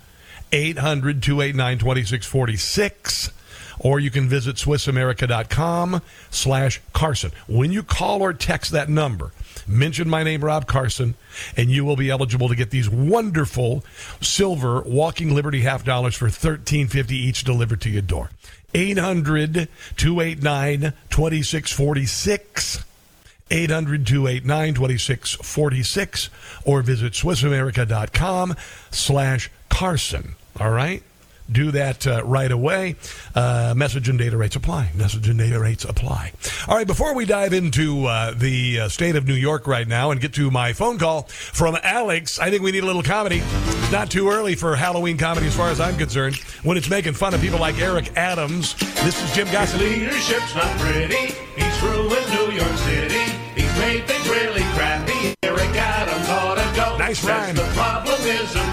Speaker 2: 800 289 2646 or you can visit swissamerica.com slash carson when you call or text that number mention my name rob carson and you will be eligible to get these wonderful silver walking liberty half dollars for 1350 each delivered to your door 800 289 2646 800 289 2646 or visit SwissAmerica.com slash Carson. All right? Do that uh, right away. Uh, message and data rates apply. Message and data rates apply. All right, before we dive into uh, the uh, state of New York right now and get to my phone call from Alex, I think we need a little comedy. It's not too early for Halloween comedy as far as I'm concerned. When it's making fun of people like Eric Adams, this is Jim Gossett.
Speaker 3: Leadership's not pretty. He's ruined New York City. He's made things really crappy. Eric Adams ought to go.
Speaker 2: Nice
Speaker 3: Says
Speaker 2: rhyme.
Speaker 3: The problem isn't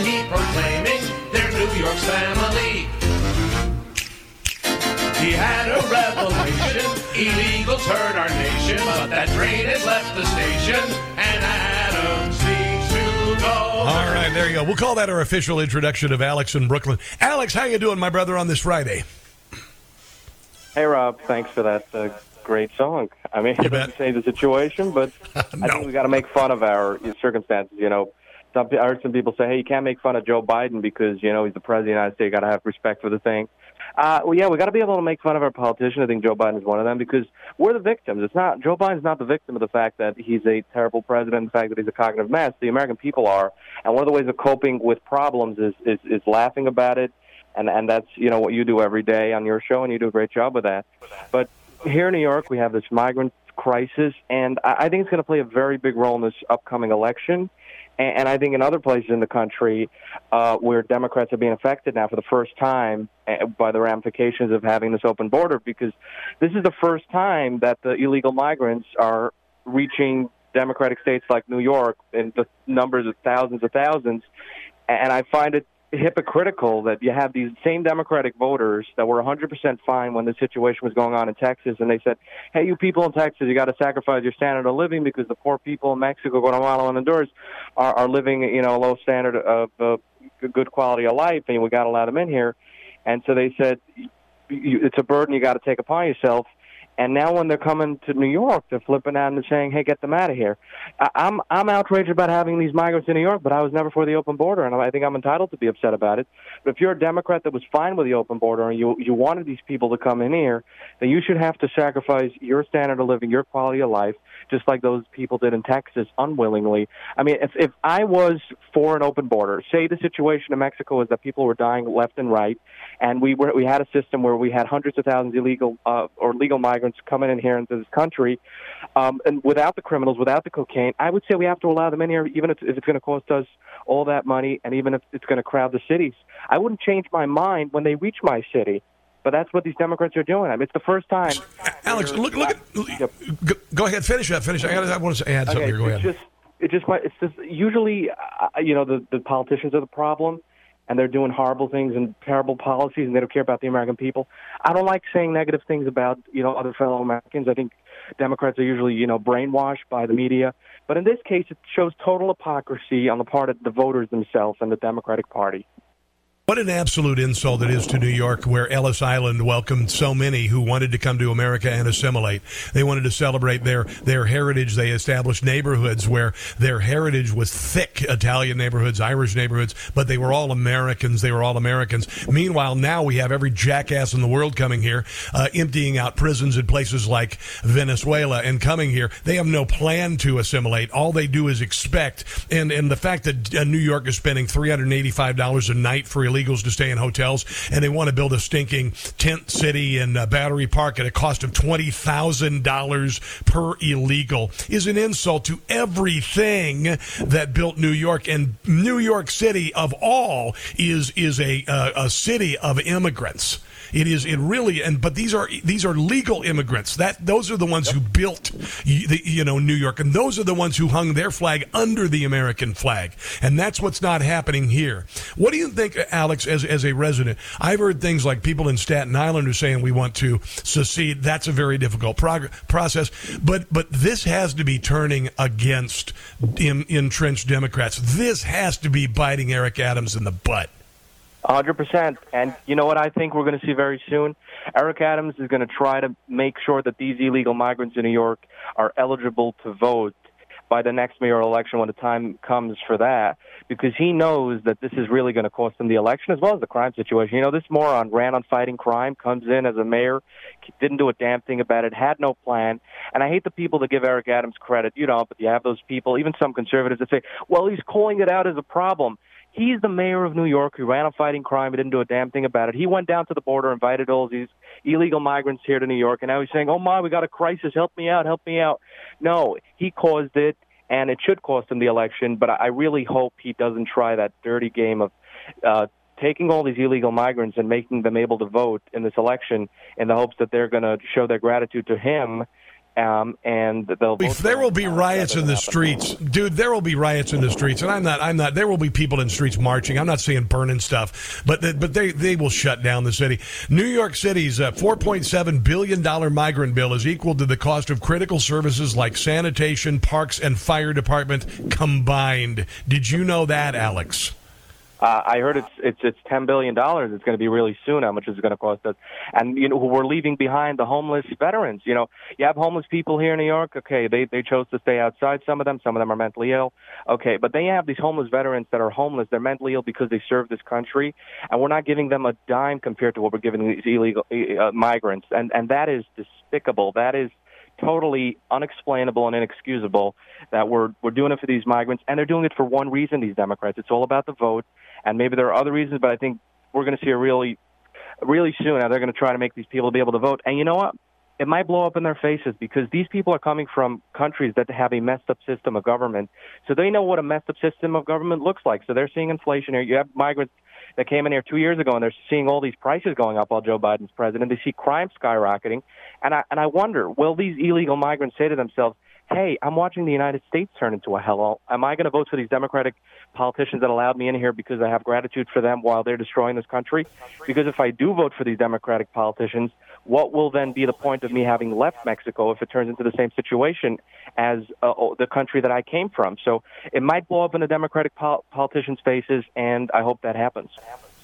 Speaker 3: wasn't he proclaiming they're New York's family? He had a revelation. Illegals hurt our nation, but that train has left the station, and Adams needs to go.
Speaker 2: All right, there you go. We'll call that our official introduction of Alex in Brooklyn. Alex, how you doing, my brother, on this Friday?
Speaker 10: Hey, Rob. Thanks for that uh, great song. I mean, it doesn't say the situation, but I think we got to make fun of our circumstances. You know, some, I heard some people say, "Hey, you can't make fun of Joe Biden because you know he's the president of the United States. You got to have respect for the thing." Uh, well, yeah, we got to be able to make fun of our politicians. I think Joe Biden is one of them because we're the victims. It's not Joe Biden's not the victim of the fact that he's a terrible president, the fact that he's a cognitive mess. The American people are, and one of the ways of coping with problems is is, is laughing about it, and and that's you know what you do every day on your show, and you do a great job with that. But here in New York, we have this migrant crisis, and I I think it's going to play a very big role in this upcoming election. And, I think in other places in the country uh, where Democrats are being affected now for the first time uh, by the ramifications of having this open border, because this is the first time that the illegal migrants are reaching Democratic states like New York in the numbers of thousands of thousands. And I find it hypocritical that you have these same Democratic voters that were 100% fine when the situation was going on in Texas, and they said, "Hey, you people in Texas, you got to sacrifice your standard of living because the poor people in Mexico, Guatemala, and Honduras are, are living, you know, a low standard of uh, good quality of life, and we got to let them in here." And so they said, "It's a burden you got to take upon yourself." And now when they're coming to New York, they're flipping out and saying, "Hey, get them out of here." I, I'm I'm outraged about having these migrants in New York, but I was never for the open border, and I think I'm entitled to be upset about it. But if you're a Democrat that was fine with the open border and you you wanted these people to come in here, then you should have to sacrifice your standard of living, your quality of life, just like those people did in Texas unwillingly. I mean, if if I was for an open border, say the situation in Mexico is that people were dying left and right, and we were we had a system where we had hundreds of thousands illegal uh, or legal migrants coming in here into this country, um, and without the criminals, without the cocaine, I would say we have to allow them in here, even if, if it's going to cost us all that money, and even if it's going to crowd the cities. I wouldn't change my mind when they reach my city. But that's what these Democrats are doing. I mean, it's the first time.
Speaker 2: Alex, look, look at. Go, go ahead, finish that. Finish. I, gotta, I want to add something
Speaker 10: Okay,
Speaker 2: here. Go
Speaker 10: it's
Speaker 2: ahead.
Speaker 10: just it just, it's just usually uh, you know the the politicians are the problem and they're doing horrible things and terrible policies and they don't care about the American people. I don't like saying negative things about you know other fellow Americans. I think Democrats are usually you know brainwashed by the media, but in this case it shows total hypocrisy on the part of the voters themselves and the Democratic Party.
Speaker 2: What an absolute insult it is to New York, where Ellis Island welcomed so many who wanted to come to America and assimilate. They wanted to celebrate their, their heritage. They established neighborhoods where their heritage was thick Italian neighborhoods, Irish neighborhoods, but they were all Americans. They were all Americans. Meanwhile, now we have every jackass in the world coming here, uh, emptying out prisons in places like Venezuela and coming here. They have no plan to assimilate. All they do is expect. And, and the fact that uh, New York is spending $385 a night for illegal illegals to stay in hotels, and they want to build a stinking tent city in uh, Battery Park at a cost of twenty thousand dollars per illegal is an insult to everything that built New York. And New York City, of all, is is a uh, a city of immigrants. It is it really and but these are these are legal immigrants. That those are the ones who built the, you know New York and those are the ones who hung their flag under the American flag. And that's what's not happening here. What do you think Alex as as a resident? I've heard things like people in Staten Island are saying we want to secede. That's a very difficult prog- process, but but this has to be turning against in, entrenched Democrats. This has to be biting Eric Adams in the butt.
Speaker 10: 100%. And you know what I think we're going to see very soon? Eric Adams is going to try to make sure that these illegal migrants in New York are eligible to vote by the next mayoral election when the time comes for that because he knows that this is really going to cost him the election as well as the crime situation. You know, this moron ran on fighting crime, comes in as a mayor, didn't do a damn thing about it, had no plan. And I hate the people that give Eric Adams credit. You know, but you have those people, even some conservatives that say, well, he's calling it out as a problem. He's the mayor of New York who ran a fighting crime He didn't do a damn thing about it. He went down to the border, invited all these illegal migrants here to New York, and now he's saying, "Oh my, we got a crisis. Help me out, help me out." No, he caused it, and it should cost him the election. But I really hope he doesn't try that dirty game of uh, taking all these illegal migrants and making them able to vote in this election in the hopes that they're going to show their gratitude to him um, and they'll.
Speaker 2: there will be riots in the streets, dude. There will be riots in the streets, and I'm not. I'm not. There will be people in the streets marching. I'm not saying burning stuff, but the, but they they will shut down the city. New York City's uh, 4.7 billion dollar migrant bill is equal to the cost of critical services like sanitation, parks, and fire department combined. Did you know that, Alex?
Speaker 10: Uh, I heard it's it's it's ten billion dollars. It's going to be really soon. How much is it going to cost us? And you know, we're leaving behind the homeless veterans. You know, you have homeless people here in New York. Okay, they they chose to stay outside. Some of them, some of them are mentally ill. Okay, but they have these homeless veterans that are homeless. They're mentally ill because they serve this country, and we're not giving them a dime compared to what we're giving these illegal uh, migrants. And and that is despicable. That is totally unexplainable and inexcusable that we're we're doing it for these migrants and they're doing it for one reason these democrats it's all about the vote and maybe there are other reasons, but I think we're going to see a really, really soon. Now they're going to try to make these people be able to vote. And you know what? It might blow up in their faces because these people are coming from countries that have a messed up system of government. So they know what a messed up system of government looks like. So they're seeing inflation here. You have migrants that came in here two years ago and they're seeing all these prices going up while Joe Biden's president. They see crime skyrocketing. And I, and I wonder, will these illegal migrants say to themselves, hey, I'm watching the United States turn into a hellhole. Am I going to vote for these Democratic politicians that allowed me in here because I have gratitude for them while they're destroying this country? Because if I do vote for these Democratic politicians, what will then be the point of me having left Mexico if it turns into the same situation as uh, the country that I came from? So it might blow up in the Democratic pol- politicians' faces, and I hope that happens.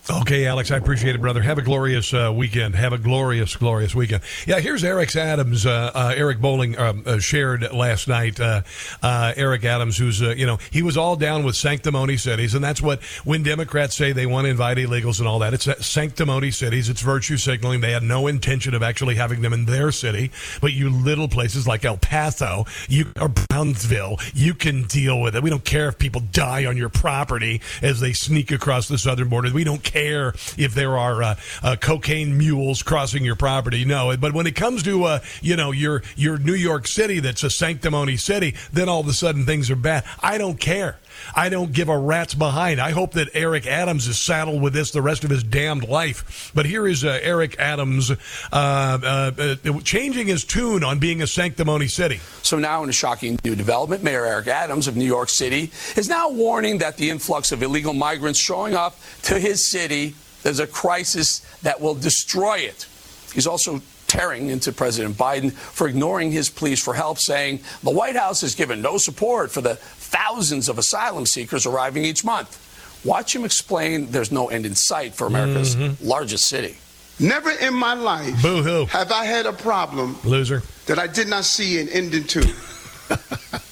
Speaker 2: Okay, Alex, I appreciate it, brother. Have a glorious uh, weekend. Have a glorious, glorious weekend. Yeah, here's Eric Adams. Uh, uh, Eric Bolling um, uh, shared last night. Uh, uh, Eric Adams, who's you know he was all down with sanctimony cities, and that's what when Democrats say they want to invite illegals and all that, it's sanctimony cities. It's virtue signaling. They had no intention of actually having them in their city, but you little places like El Paso, you or Brownsville, you can deal with it. We don't care if people die on your property as they sneak across the southern border. We don't care care if there are uh, uh, cocaine mules crossing your property. No, but when it comes to uh, you know your your New York City, that's a sanctimony city, then all of a sudden things are bad. I don't care. I don't give a rat's behind. I hope that Eric Adams is saddled with this the rest of his damned life. But here is uh, Eric Adams uh, uh, uh, changing his tune on being a sanctimony city.
Speaker 11: So now, in a shocking new development, Mayor Eric Adams of New York City is now warning that the influx of illegal migrants showing up to his city there's a crisis that will destroy it. He's also tearing into President Biden for ignoring his pleas for help, saying the White House has given no support for the thousands of asylum seekers arriving each month. Watch him explain there's no end in sight for America's mm-hmm. largest city.
Speaker 12: Never in my life
Speaker 2: Boo-hoo.
Speaker 12: have I had a problem
Speaker 2: loser
Speaker 12: that I did not see an ending to.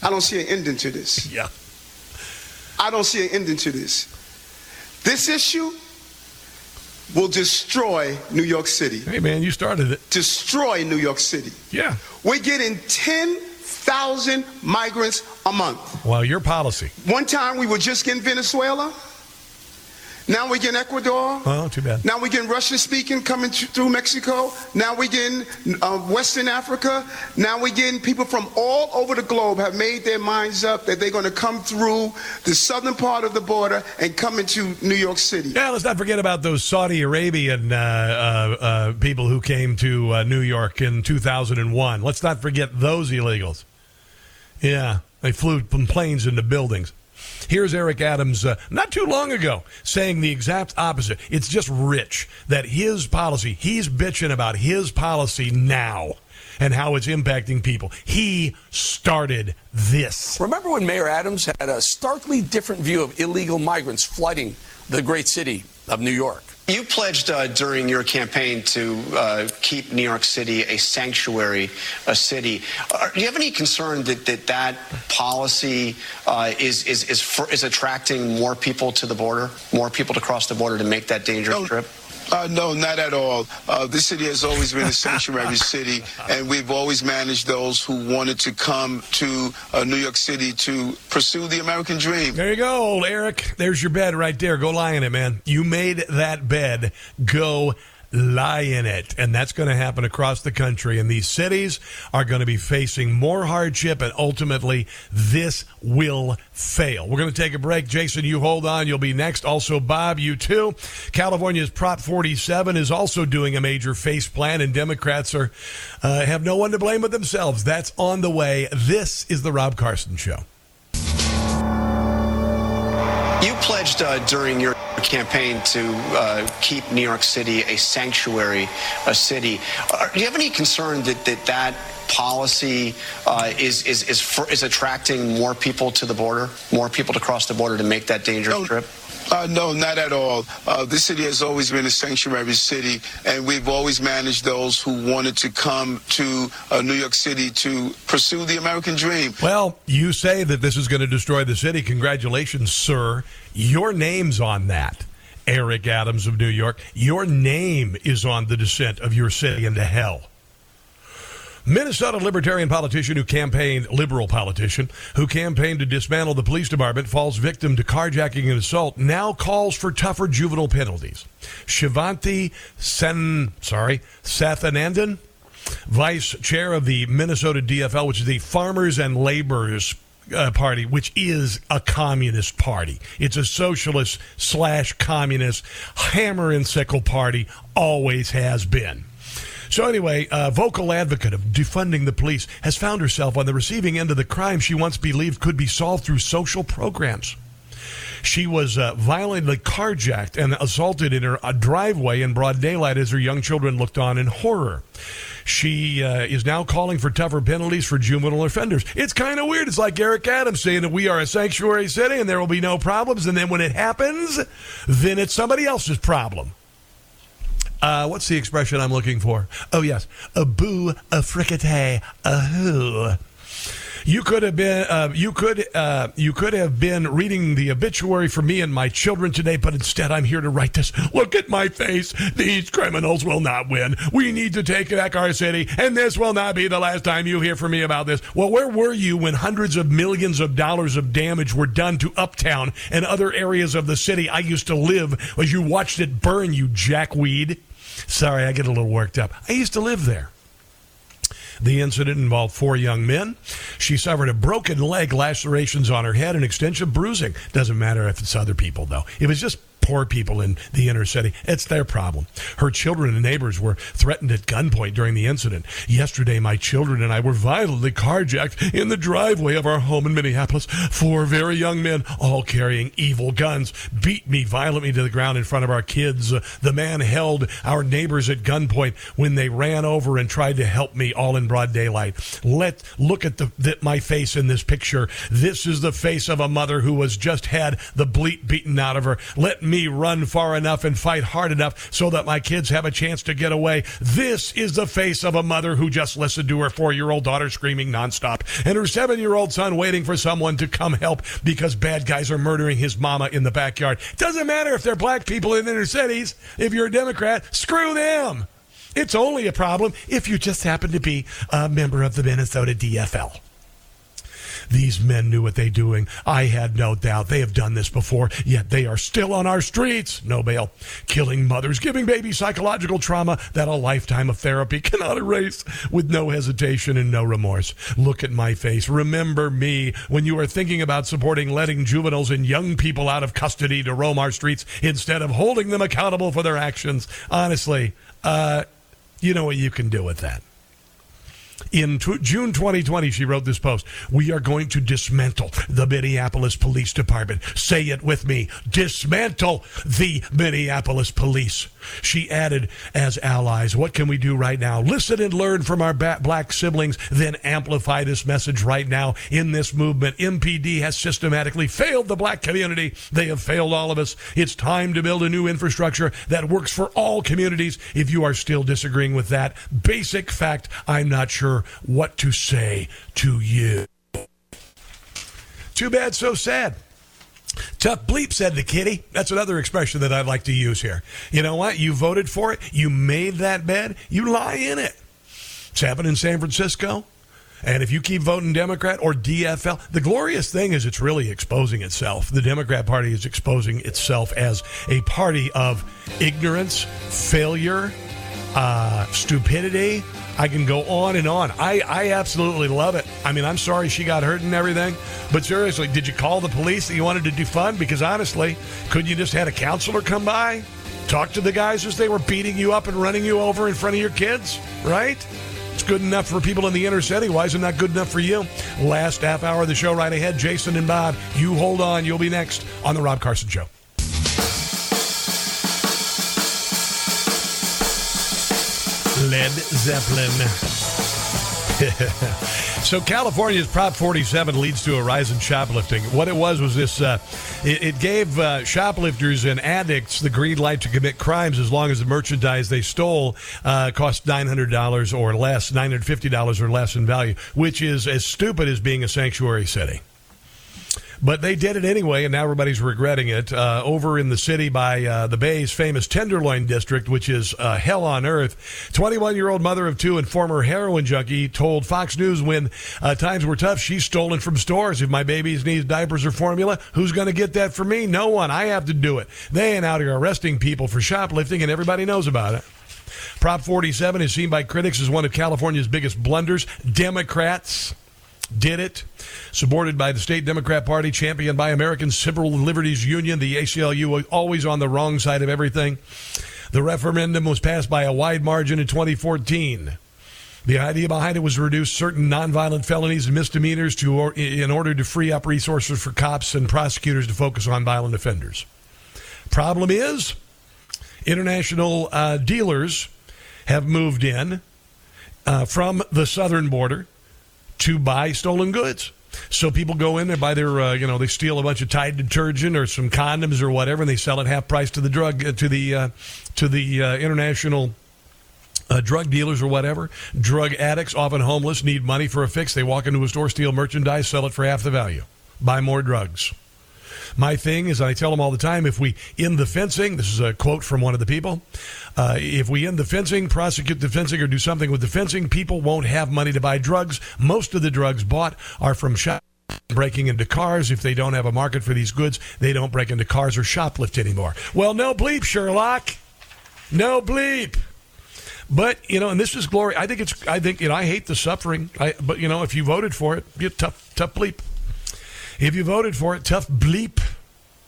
Speaker 12: I don't see an ending to this.
Speaker 2: Yeah.
Speaker 12: I don't see an ending to this. This issue will destroy New York City.
Speaker 2: Hey man, you started it.
Speaker 12: Destroy New York City.
Speaker 2: Yeah.
Speaker 12: We're getting 10 thousand migrants a month.
Speaker 2: Well, your policy.
Speaker 12: One time we were just in Venezuela. Now we're getting Ecuador.
Speaker 2: Oh, too bad.
Speaker 12: Now we're getting Russian speaking coming through Mexico. Now we're getting uh, Western Africa. Now we're getting people from all over the globe have made their minds up that they're going to come through the southern part of the border and come into New York City.
Speaker 2: Yeah, let's not forget about those Saudi Arabian uh, uh, uh people who came to uh, New York in 2001. Let's not forget those illegals. Yeah, they flew from planes into buildings. Here's Eric Adams uh, not too long ago saying the exact opposite. It's just rich that his policy, he's bitching about his policy now and how it's impacting people. He started this.
Speaker 11: Remember when Mayor Adams had a starkly different view of illegal migrants flooding the great city of New York?
Speaker 13: You pledged uh, during your campaign to uh, keep New York City a sanctuary, a city. Uh, do you have any concern that that, that policy uh, is is is, for, is attracting more people to the border, more people to cross the border to make that dangerous no. trip?
Speaker 12: Uh, no, not at all. Uh, this city has always been a sanctuary city, and we've always managed those who wanted to come to uh, New York City to pursue the American dream.
Speaker 2: There you go, old Eric. There's your bed right there. Go lie in it, man. You made that bed. Go lie in it. And that's going to happen across the country. And these cities are going to be facing more hardship, and ultimately, this will fail. We're going to take a break. Jason, you hold on. You'll be next. Also, Bob, you too. California's Prop 47 is also doing a major face plan, and Democrats are uh, have no one to blame but themselves. That's on the way. This is the Rob Carson Show.
Speaker 13: You pledged uh, during your campaign to uh, keep New York City a sanctuary, a city. Uh, do you have any concern that that, that policy uh, is is is, for, is attracting more people to the border, more people to cross the border to make that dangerous no, trip?
Speaker 12: Uh, no, not at all. Uh, this city has always been a sanctuary city, and we've always managed those who wanted to come to uh, New York City to pursue the American dream.
Speaker 2: Well, you say that this is going to destroy the city. Congratulations, sir. Your name's on that. Eric Adams of New York. Your name is on the descent of your city into hell. Minnesota libertarian politician who campaigned, liberal politician, who campaigned to dismantle the police department, falls victim to carjacking and assault, now calls for tougher juvenile penalties. Shivanthi Sen, sorry, Sathanandan, vice chair of the Minnesota DFL, which is the Farmers and Laborers uh, party, which is a communist party. It's a socialist slash communist hammer and sickle party, always has been. So, anyway, a vocal advocate of defunding the police has found herself on the receiving end of the crime she once believed could be solved through social programs. She was uh, violently carjacked and assaulted in her uh, driveway in broad daylight as her young children looked on in horror. She uh, is now calling for tougher penalties for juvenile offenders. It's kind of weird. It's like Eric Adams saying that we are a sanctuary city and there will be no problems. And then when it happens, then it's somebody else's problem. Uh, what's the expression I'm looking for? Oh, yes. A boo, a fricate, a who. You could have been, uh, you could, uh, you could have been reading the obituary for me and my children today, but instead I'm here to write this. Look at my face. These criminals will not win. We need to take back our city, and this will not be the last time you hear from me about this. Well, where were you when hundreds of millions of dollars of damage were done to Uptown and other areas of the city I used to live as you watched it burn, you jackweed? Sorry, I get a little worked up. I used to live there. The incident involved four young men. She suffered a broken leg, lacerations on her head, and extensive bruising. Doesn't matter if it's other people, though. It was just poor people in the inner city. It's their problem. Her children and neighbors were threatened at gunpoint during the incident. Yesterday, my children and I were violently carjacked in the driveway of our home in Minneapolis. Four very young men, all carrying evil guns, beat me violently to the ground in front of our kids. The man held our neighbors at gunpoint when they ran over and tried to help me all in broad daylight. Let look at the, the, my face in this picture. This is the face of a mother who has just had the bleep beaten out of her. Let me me run far enough and fight hard enough so that my kids have a chance to get away. This is the face of a mother who just listened to her four year old daughter screaming nonstop and her seven year old son waiting for someone to come help because bad guys are murdering his mama in the backyard. Doesn't matter if they're black people in inner cities. If you're a Democrat, screw them. It's only a problem if you just happen to be a member of the Minnesota DFL. These men knew what they doing. I had no doubt. They have done this before, yet they are still on our streets. No bail. Killing mothers, giving babies psychological trauma that a lifetime of therapy cannot erase with no hesitation and no remorse. Look at my face. Remember me when you are thinking about supporting letting juveniles and young people out of custody to roam our streets instead of holding them accountable for their actions. Honestly, uh, you know what you can do with that. In t- June 2020, she wrote this post. We are going to dismantle the Minneapolis Police Department. Say it with me. Dismantle the Minneapolis Police. She added, as allies, what can we do right now? Listen and learn from our black siblings, then amplify this message right now in this movement. MPD has systematically failed the black community. They have failed all of us. It's time to build a new infrastructure that works for all communities. If you are still disagreeing with that basic fact, I'm not sure what to say to you. Too bad, so sad. Tough bleep, said the kitty. That's another expression that I'd like to use here. You know what? You voted for it. You made that bed. You lie in it. It's happened in San Francisco. And if you keep voting Democrat or DFL, the glorious thing is it's really exposing itself. The Democrat Party is exposing itself as a party of ignorance, failure, uh, stupidity. I can go on and on. I, I absolutely love it. I mean, I'm sorry she got hurt and everything, but seriously, did you call the police that you wanted to defund? Because honestly, couldn't you just had a counselor come by, talk to the guys as they were beating you up and running you over in front of your kids, right? It's good enough for people in the inner city. Why isn't that good enough for you? Last half hour of the show right ahead. Jason and Bob, you hold on. You'll be next on The Rob Carson Show. Led Zeppelin. so California's Prop 47 leads to a rise in shoplifting. What it was was this: uh, it, it, gave uh, shoplifters and addicts the green light to commit crimes as long as the merchandise they stole uh, cost nine hundred dollars or less, nine hundred fifty dollars or less in value, which is as stupid as being a sanctuary city. But they did it anyway, and now everybody's regretting it. Uh, over in the city by uh, the Bay's famous Tenderloin District, which is uh, hell on earth, 21 year old mother of two and former heroin junkie told Fox News when uh, times were tough, she's stolen from stores. If my babies needs diapers or formula, who's going to get that for me? No one. I have to do it. They ain't out here arresting people for shoplifting, and everybody knows about it. Prop 47 is seen by critics as one of California's biggest blunders. Democrats did it. Supported by the state Democrat Party, championed by American Civil Liberties Union, the ACLU, always on the wrong side of everything. The referendum was passed by a wide margin in 2014. The idea behind it was to reduce certain nonviolent felonies and misdemeanors to, or, in order to free up resources for cops and prosecutors to focus on violent offenders. Problem is, international uh, dealers have moved in uh, from the southern border to buy stolen goods. So people go in, they buy their, uh, you know, they steal a bunch of Tide detergent or some condoms or whatever, and they sell it half price to the drug uh, to the uh, to the uh, international uh, drug dealers or whatever. Drug addicts, often homeless, need money for a fix. They walk into a store, steal merchandise, sell it for half the value, buy more drugs. My thing is, I tell them all the time if we end the fencing, this is a quote from one of the people, uh, if we end the fencing, prosecute the fencing, or do something with the fencing, people won't have money to buy drugs. Most of the drugs bought are from shop breaking into cars. If they don't have a market for these goods, they don't break into cars or shoplift anymore. Well, no bleep, Sherlock. No bleep. But you know, and this is glory. I think it's. I think you know. I hate the suffering. I, but you know, if you voted for it, you tough, tough bleep. If you voted for it, tough bleep.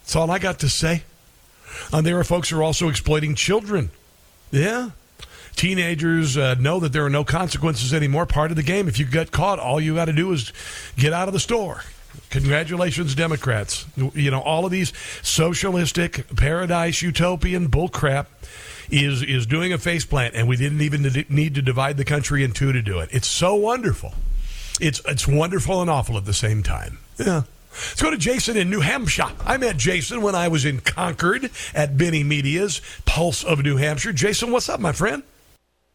Speaker 2: That's all I got to say. And there are folks who are also exploiting children. Yeah. Teenagers uh, know that there are no consequences anymore. Part of the game. If you get caught, all you got to do is get out of the store. Congratulations, Democrats. You know, all of these socialistic, paradise, utopian bullcrap is is doing a faceplant, and we didn't even need to divide the country in two to do it. It's so wonderful. It's it's wonderful and awful at the same time. Yeah. Let's go to Jason in New Hampshire. I met Jason when I was in Concord at Binnie Media's Pulse of New Hampshire. Jason, what's up, my friend?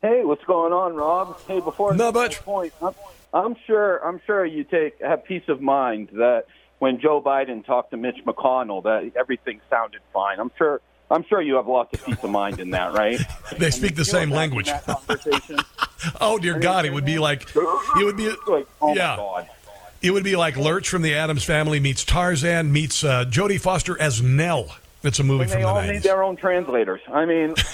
Speaker 14: Hey, what's going on, Rob? Hey, before
Speaker 2: not much
Speaker 14: point, I'm, I'm sure I'm sure you take have peace of mind that when Joe Biden talked to Mitch McConnell, that everything sounded fine. I'm sure I'm sure you have lots of peace of mind in that, right?
Speaker 2: they speak the same language. oh dear God, it would be like it would be
Speaker 14: like, oh
Speaker 2: yeah. It would be like Lurch from the Addams Family meets Tarzan meets uh, Jodie Foster as Nell. It's a movie
Speaker 14: And
Speaker 2: from
Speaker 14: they
Speaker 2: the
Speaker 14: all
Speaker 2: 90s.
Speaker 14: need their own translators. I mean.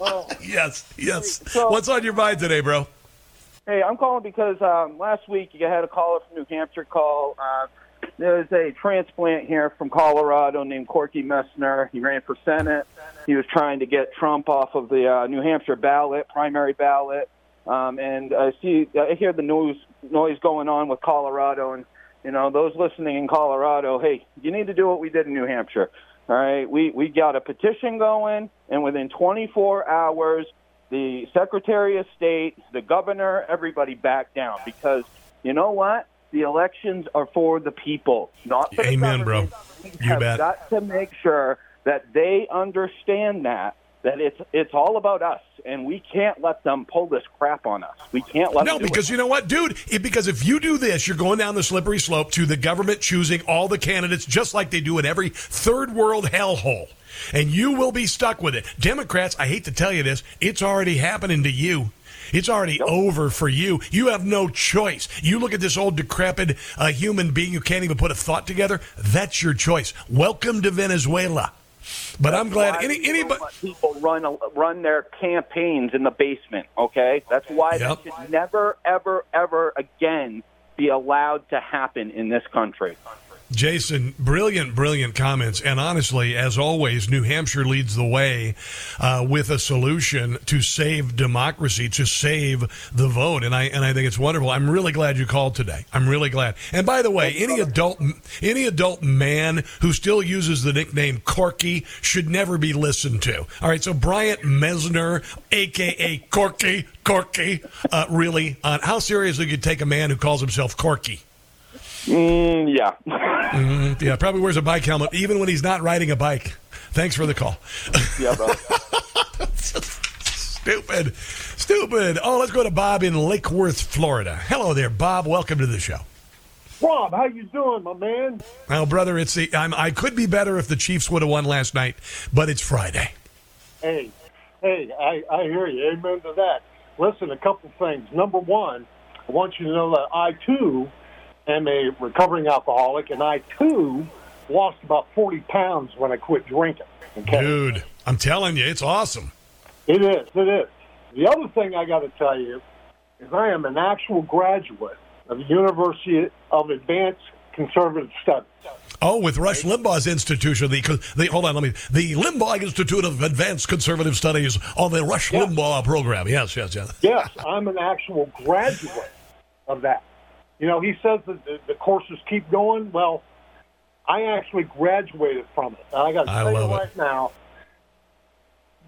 Speaker 14: Oh.
Speaker 2: Yes, yes.
Speaker 14: So-
Speaker 2: What's on your mind today, bro?
Speaker 14: Hey, I'm calling because um, last week you had a caller from New Hampshire call. Uh, there's a transplant here from Colorado named Corky Messner. He ran for Senate. He was trying to get Trump off of the uh, New Hampshire ballot, primary ballot. Um, and I see, I hear the news noise going on with Colorado, and you know those listening in Colorado. Hey, you need to do what we did in New Hampshire. All right, we we got a petition going, and within 24 hours, the Secretary of State, the governor, everybody backed down because you know what? The elections are for the people, not for the
Speaker 2: Amen,
Speaker 14: government.
Speaker 2: bro.
Speaker 14: We
Speaker 2: You
Speaker 14: have
Speaker 2: bet.
Speaker 14: got to make sure that they understand that that it's it's all about us, and we can't let them pull this crap on us. We can't let
Speaker 2: No, because
Speaker 14: it.
Speaker 2: you know what, dude? It, because if you do this, you're going down the slippery slope to the government choosing all the candidates just like they do in every third world hellhole. And you will be stuck with it. Democrats, I hate to tell you this, it's already happening to you. It's already over for you. You have no choice. You look at this old decrepit uh, human being who can't even put a thought together. That's your choice. Welcome to Venezuela. But I'm glad any anybody.
Speaker 14: people run run their campaigns in the basement. Okay, that's why that should never, ever, ever again be allowed to happen in this country.
Speaker 2: Jason, brilliant, brilliant comments. And honestly, as always, New Hampshire leads the way uh, with a solution to save democracy, to save the vote. And I and I think it's wonderful. I'm really glad you called today. I'm really glad. And by the way, any adult any adult man who still uses the nickname Corky should never be listened to. All right, so Bryant Messner, aka Corky, Corky, uh, really, uh, how seriously could you take a man who calls himself Corky?
Speaker 14: Mm, yeah.
Speaker 2: Mhm. Yeah, probably wears a bike helmet even when he's not riding a bike. Thanks for the call.
Speaker 14: Yeah, bro.
Speaker 2: Stupid. Stupid. Oh, let's go to Bob in Lake Worth, Florida. Hello there, Bob. Welcome to the show.
Speaker 15: Rob, how you doing, my man?
Speaker 2: Well, brother, it's the I'm, I could be better if the Chiefs would have won last night, but it's Friday.
Speaker 15: Hey, hey, I, I hear you. Amen to that. Listen, a couple things. Number one, I want you to know that I too am a recovering alcoholic, and I too lost about forty pounds when I quit drinking. Okay,
Speaker 2: Dude, I'm telling you, it's awesome.
Speaker 15: it is. It is. The other thing I got to tell you is I am an actual graduate of the University of Advanced Conservative Studies.
Speaker 2: Oh, with Rush Limbaugh's institution, the, the hold on, let me the Limbaugh Institute of Advanced Conservative Studies on the Rush Limbaugh program. Yes, yes, yes.
Speaker 15: Yes, I'm an actual graduate of that. You know, he says that the, the courses keep going. Well, I actually graduated from it. And I got to tell you
Speaker 2: love it.
Speaker 15: right now,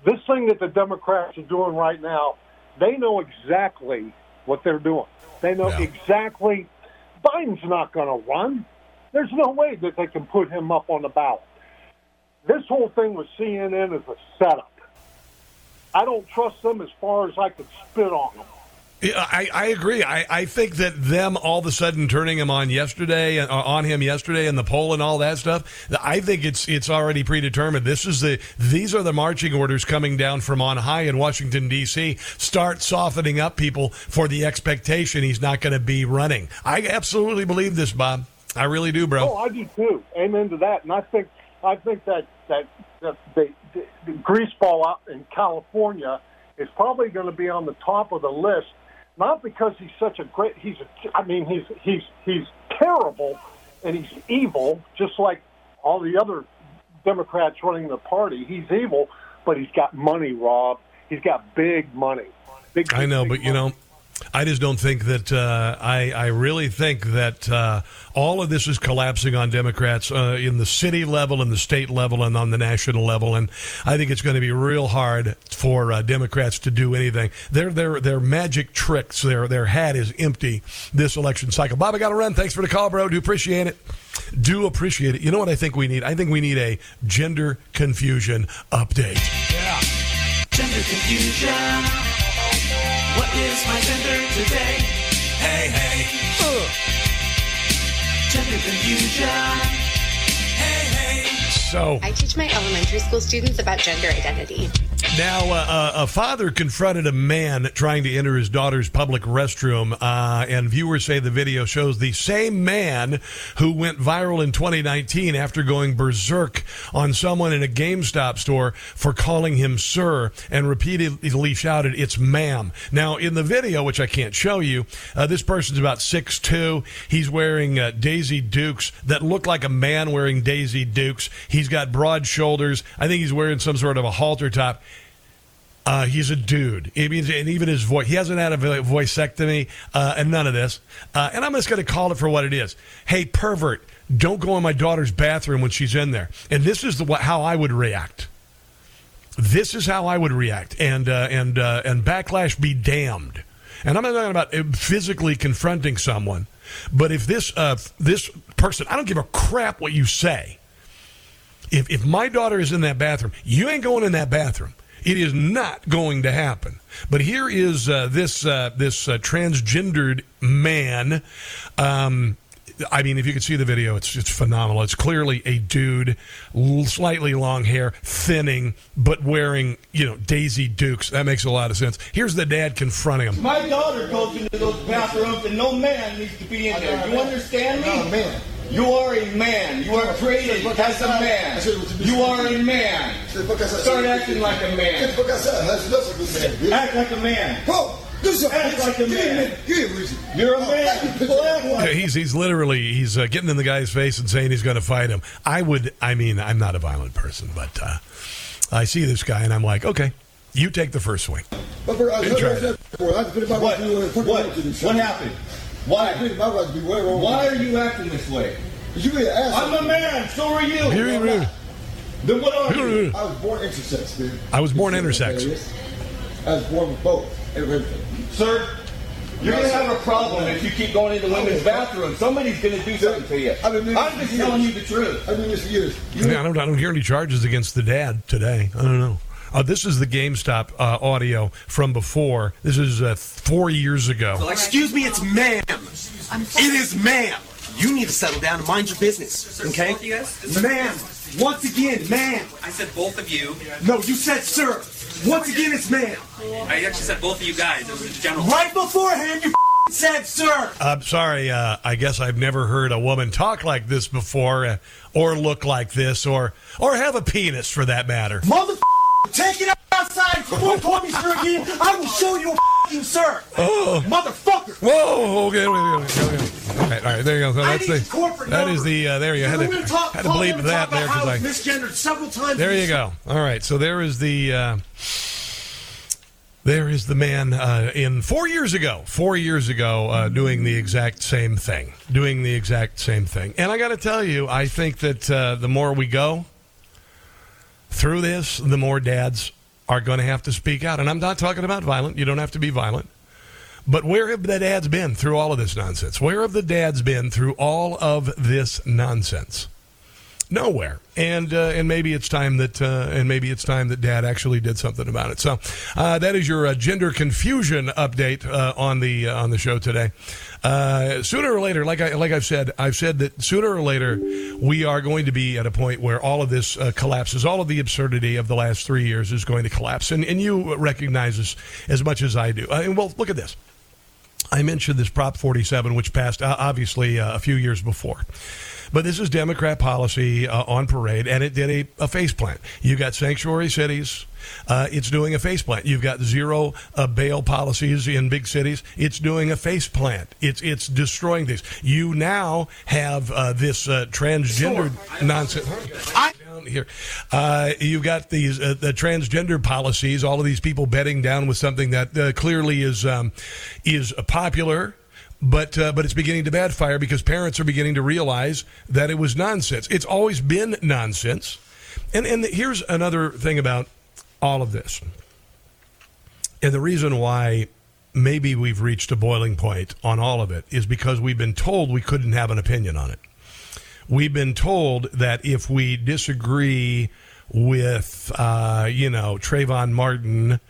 Speaker 15: this thing that the Democrats are doing right now, they know exactly what they're doing. They know exactly Biden's not going to run. There's no way that they can put him up on the ballot. This whole thing with CNN is a setup. I don't trust them as far as I could spit on them.
Speaker 2: I, I agree. I, I think that them all of a sudden turning him on yesterday, uh, on him yesterday, and the poll and all that stuff. I think it's it's already predetermined. This is the these are the marching orders coming down from on high in Washington D.C. Start softening up people for the expectation he's not going to be running. I absolutely believe this, Bob. I really do, bro.
Speaker 15: Oh, I do too. Amen to that. And I think I think that that, that the, the, the greaseball out in California is probably going to be on the top of the list, not because he's such a great. He's a, I mean he's he's he's terrible and he's evil, just like all the other Democrats running the party. He's evil, but he's got money, Rob. He's got big money. Big,
Speaker 2: I know, but you know, I just don't think that. Uh, I I really think that uh, all of this is collapsing on Democrats uh, in the city level, in the state level, and on the national level. And I think it's going to be real hard for uh, Democrats to do anything. Their their their magic tricks, their their hat is empty this election cycle. Bob, I got to run. Thanks for the call, bro. Do appreciate it. Do appreciate it. You know what I think we need? I think we need a gender confusion update.
Speaker 16: Yeah. Gender confusion. What is my gender today? Hey, hey. Gender confusion.
Speaker 2: So
Speaker 17: I teach my elementary school students about gender identity.
Speaker 2: Now, uh, a father confronted a man trying to enter his daughter's public restroom, uh, and viewers say the video shows the same man who went viral in 2019 after going berserk on someone in a GameStop store for calling him sir and repeatedly shouted, It's ma'am. Now, in the video, which I can't show you, uh, this person's about 6'2. He's wearing uh, Daisy Dukes that look like a man wearing Daisy Dukes. He's got broad shoulders. I think he's wearing some sort of a halter top. Uh, he's a dude. I mean, and even his voice, he hasn't had a vo- voicectomy uh, and none of this. Uh, and I'm just going to call it for what it is. Hey, pervert, don't go in my daughter's bathroom when she's in there. And this is the, how I would react. This is how I would react. And, uh, and, uh, and backlash be damned. And I'm not talking about uh, physically confronting someone, but if this, this person, I don't give a crap what you say. If, if my daughter is in that bathroom, you ain't going in that bathroom. It is not going to happen. But here is uh, this uh, this uh, transgendered man. Um, I mean, if you could see the video, it's it's phenomenal. It's clearly a dude, l- slightly long hair, thinning, but wearing you know Daisy Dukes. That makes a lot of sense. Here's the dad confronting him.
Speaker 17: My daughter goes into those bathrooms and no man needs to be in there. You understand me?
Speaker 18: I'm a man.
Speaker 17: You are a man. You are created as a man. You are a man. Start acting like a man. Act like a man. Act like a man. You're a man. People act
Speaker 2: Yeah,
Speaker 17: like
Speaker 2: he's he's literally he's uh, getting in the guy's face and saying he's going to fight him. I would. I mean, I'm not a violent person, but uh, I see this guy and I'm like, okay, you take the first swing.
Speaker 18: But for, uh,
Speaker 2: You try
Speaker 18: what,
Speaker 17: What? What? What happened? Why? Why are you acting this way?
Speaker 18: You be an asshole.
Speaker 17: I'm a man. So are you.
Speaker 2: Here, here, here.
Speaker 17: Then what are you?
Speaker 18: I was born intersex, dude.
Speaker 2: I was born intersex.
Speaker 18: I was born with both. Everything.
Speaker 17: Sir, you're going to have a problem if you keep going into women's bathrooms. Somebody's going to do something to you. I'm just telling you the truth.
Speaker 18: I've been this for years.
Speaker 2: Yeah, I don't, I don't hear any charges against the dad today. I don't know. Uh, this is the GameStop uh, audio from before. This is uh, four years ago.
Speaker 19: Excuse me, it's ma'am. It is ma'am. You need to settle down and mind your business, okay?
Speaker 20: Both you guys?
Speaker 19: Ma'am, once again, ma'am.
Speaker 20: I said both of you.
Speaker 19: No, you said sir. Once again, it's ma'am.
Speaker 20: I actually said both of you guys. It was a general.
Speaker 19: Right beforehand, you said sir.
Speaker 2: I'm sorry. Uh, I guess I've never heard a woman talk like this before, uh, or look like this, or or have a penis for that matter.
Speaker 19: Mother, take it outside. Won't call me sir again, I will show you a fucking sir.
Speaker 2: Oh.
Speaker 19: Motherfucker.
Speaker 2: Whoa! Okay, okay, okay, okay. All right, all right, there you go. So that's the that is the uh, there you had to,
Speaker 19: talk-
Speaker 2: had to bleep that there because I
Speaker 19: misgendered several times.
Speaker 2: There you go. All right. So there is the uh, there is the man uh, in four years ago, four years ago, uh, doing the exact same thing, doing the exact same thing. And I got to tell you, I think that uh, the more we go through this, the more dads are going to have to speak out. And I'm not talking about violent. You don't have to be violent. But where have the dads been through all of this nonsense? Where have the dads been through all of this nonsense? Nowhere. And uh, and maybe it's time that uh, and maybe it's time that Dad actually did something about it. So uh, that is your uh, gender confusion update uh, on the uh, on the show today. Sooner or later, like I like I've said, I've said that sooner or later we are going to be at a point where all of this collapses. All of the absurdity of the last three years is going to collapse, and and you recognize this as much as I do. And well, look at this. I mentioned this Prop 47, which passed obviously a few years before. But this is Democrat policy uh, on parade, and it did a, a face plant. You got sanctuary cities. Uh, it's doing a face plant. You've got zero uh, bail policies in big cities. It's doing a face plant. It's it's destroying these. You now have uh, this uh, transgender nonsense. Down here, uh, you've got these uh, the transgender policies. All of these people betting down with something that uh, clearly is um, is popular but uh, but it's beginning to backfire because parents are beginning to realize that it was nonsense. It's always been nonsense. And and here's another thing about all of this. And the reason why maybe we've reached a boiling point on all of it is because we've been told we couldn't have an opinion on it. We've been told that if we disagree with, uh, you know, Trayvon Martin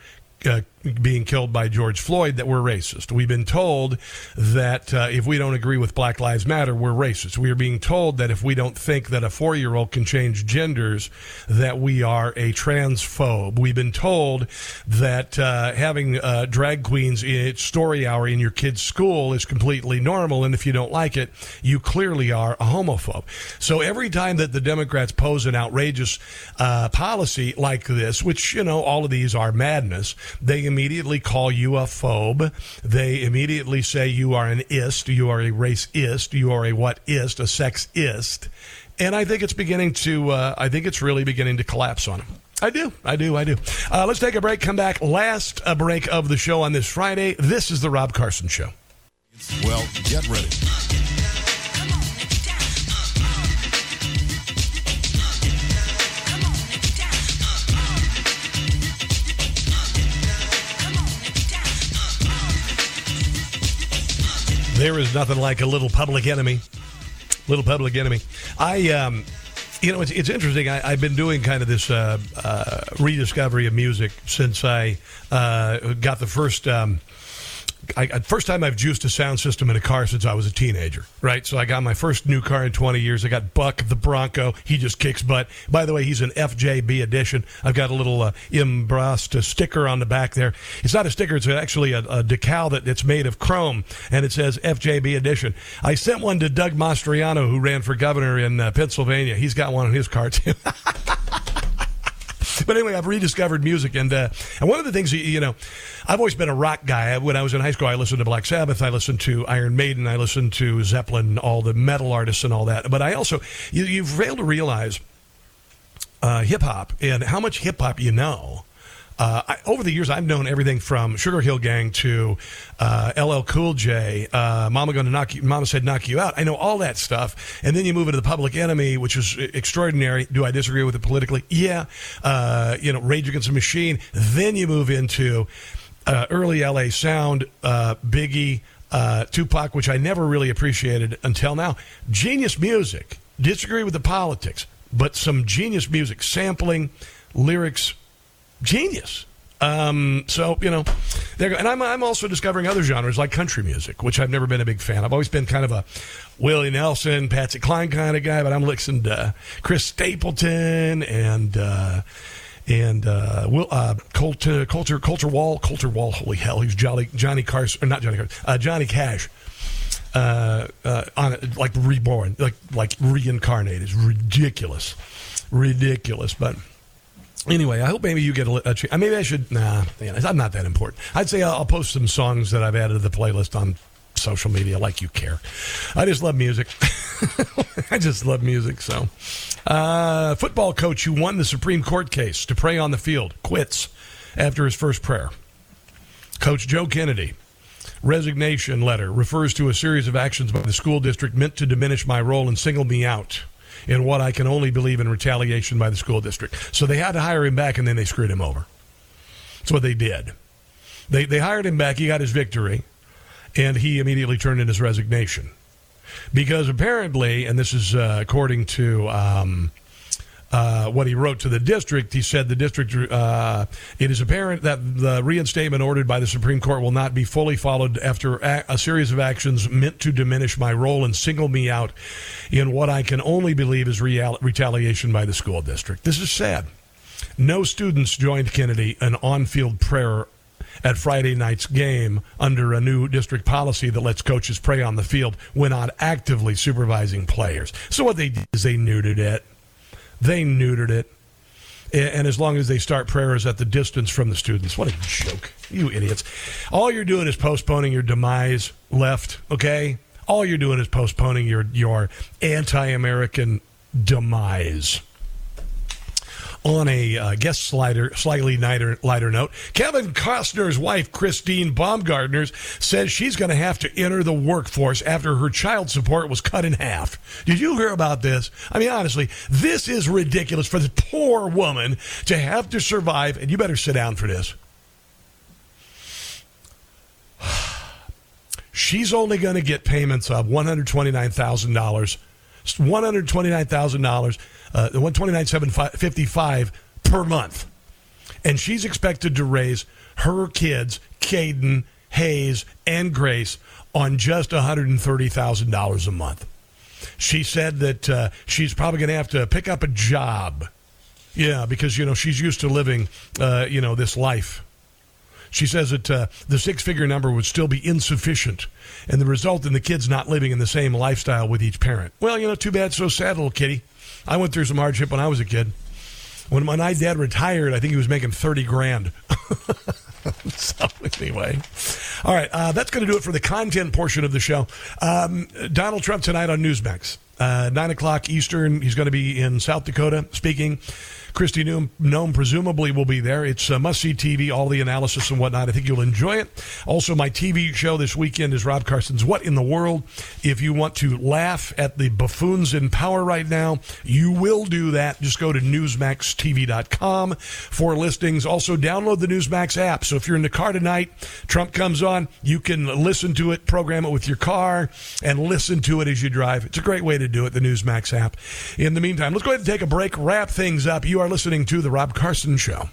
Speaker 2: uh, being killed by George Floyd that we're racist. We've been told that uh, if we don't agree with Black Lives Matter, we're racist. We are being told that if we don't think that a four year old can change genders, that we are a transphobe. We've been told that uh, having uh, drag queens in story hour in your kid's school is completely normal, and if you don't like it, you clearly are a homophobe. So every time that the Democrats pose an outrageous uh, policy like this, which you know all of these are madness, they immediately call you a phobe. They immediately say you are an ist, you are a racist, you are a what ist, a sexist. And I think it's beginning to, uh, I think it's really beginning to collapse on them. I do, I do, I do. Uh, let's take a break, come back. Last uh, break of the show on this Friday. This is the Rob Carson Show.
Speaker 21: Well, get ready.
Speaker 2: There is nothing like a little public enemy. Little public enemy. I, um, you know, it's, it's interesting. I, have been doing kind of this uh, uh, rediscovery of music since I uh, got the first. Um, I, first time I've juiced a sound system in a car since I was a teenager, right? So I got my first new car in 20 years. I got Buck the Bronco. He just kicks butt. By the way, he's an FJB edition. I've got a little uh, embossed sticker on the back there. It's not a sticker. It's actually a, a decal that it's made of chrome, and it says FJB edition. I sent one to Doug Mastriano, who ran for governor in uh, Pennsylvania. He's got one on his car too. but anyway, I've rediscovered music, and uh, and one of the things you know, I've always been a rock guy. When I was in high school, I listened to Black Sabbath, I listened to Iron Maiden, I listened to Zeppelin, all the metal artists and all that. But I also you, you've failed to realize uh, hip hop and how much hip hop you know uh, I, over the years, I've known everything from Sugar Hill Gang to uh, LL Cool J. Uh, Mama gonna knock you. Mama said knock you out. I know all that stuff, and then you move into the Public Enemy, which is extraordinary. Do I disagree with it politically? Yeah. Uh, you know, Rage Against the Machine. Then you move into uh, early LA sound, uh, Biggie, Tupac, which I never really appreciated until now. Genius music. Disagree with the politics, but some genius music, sampling, lyrics genius. Um, so you know, there. And I'm I'm also discovering other genres like country music, which I've never been a big fan. I've always been kind of a Willie Nelson, Patsy Cline kind of guy, but I'm listening to Chris Stapleton and. Uh, and uh, Will uh, Colter, Colter, Colter Wall, Colter Wall. Holy hell, he's Jolly Johnny Carson, or not Johnny Carson, uh, Johnny Cash. Uh, uh, on like reborn, like like reincarnated. It's ridiculous, ridiculous. But Anyway, I hope maybe you get a, a chance. Maybe I should. Nah, I'm not that important. I'd say I'll, I'll post some songs that I've added to the playlist on social media, like you care. I just love music. I just love music. So, uh, football coach who won the Supreme Court case to pray on the field quits after his first prayer. Coach Joe Kennedy resignation letter refers to a series of actions by the school district meant to diminish my role and single me out in what I can only believe in retaliation by the school district. So they had to hire him back, and then they screwed him over. That's what they did. They, they hired him back, he got his victory, and he immediately turned in his resignation. Because apparently, and this is uh, according to. Um, uh, what he wrote to the district, he said the district, uh, it is apparent that the reinstatement ordered by the Supreme Court will not be fully followed after a, a, series of actions meant to diminish my role and single me out in what I can only believe is real, retaliation by the school district. This is sad. No students joined Kennedy an on field prayer at Friday night's game under a new district policy that lets coaches pray on the field when not actively supervising players. So what they did is they neutered it. They neutered it. And as long as they start prayers at the distance from the students, what a joke. You idiots. All you're doing is postponing your demise left, okay? All you're doing is postponing your, your anti American demise on a uh, guest slider, slightly lighter, lighter note, Kevin Costner's wife, Christine Baumgartner, says she's going to have to enter the workforce after her child support was cut in half. Did you hear about this? I mean, honestly, this is ridiculous for the poor woman to have to survive, and you better sit down for this. She's only going to get payments of $129,000. $129,000 uh, the one twenty nine seven fifty five per month, And she's expected to raise her kids, Cayden, Hayes, and Grace, on just $130,000 a month. She said that uh, she's probably going to have to pick up a job. Yeah, because, you know, she's used to living, uh, you know, this life. She says that uh, the six figure number would still be insufficient and the result in the kids not living in the same lifestyle with each parent. Well, you know, too bad, so sad, little kitty. I went through some hardship when I was a kid. When my dad retired, I think he was making 30 grand. so, anyway. All right, uh, that's going to do it for the content portion of the show. Um, Donald Trump tonight on Newsmax. Uh, 9 o'clock Eastern. He's going to be in South Dakota speaking. Kristi Noem, presumably will be there. It's uh, must see TV, all the analysis and whatnot. I think you'll enjoy it. Also, my TV show this weekend is Rob Carson's What in the World. If you want to laugh at the buffoons in power right now, you will do that. Just go to NewsmaxTV.com for listings. Also, download the Newsmax app. So if you're in the car tonight, Trump comes on, you can listen to it, program it with your car, and listen to it as you drive. It's a great way to do it, the Newsmax app. In the meantime, let's go ahead and take a break, wrap things up. You are are listening to The Rob Carson Show.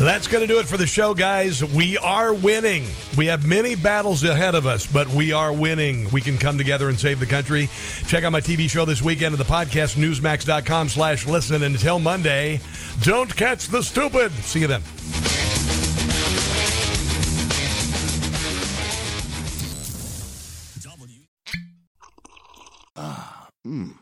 Speaker 2: That's going to do it for the show, guys. We are winning. We have many battles ahead of us, but we are winning. We can come together and save the country. Check out my TV show this weekend at the podcast, newsmax.com slash listen. Until Monday, don't catch the stupid. See you then.
Speaker 22: Ah, mmm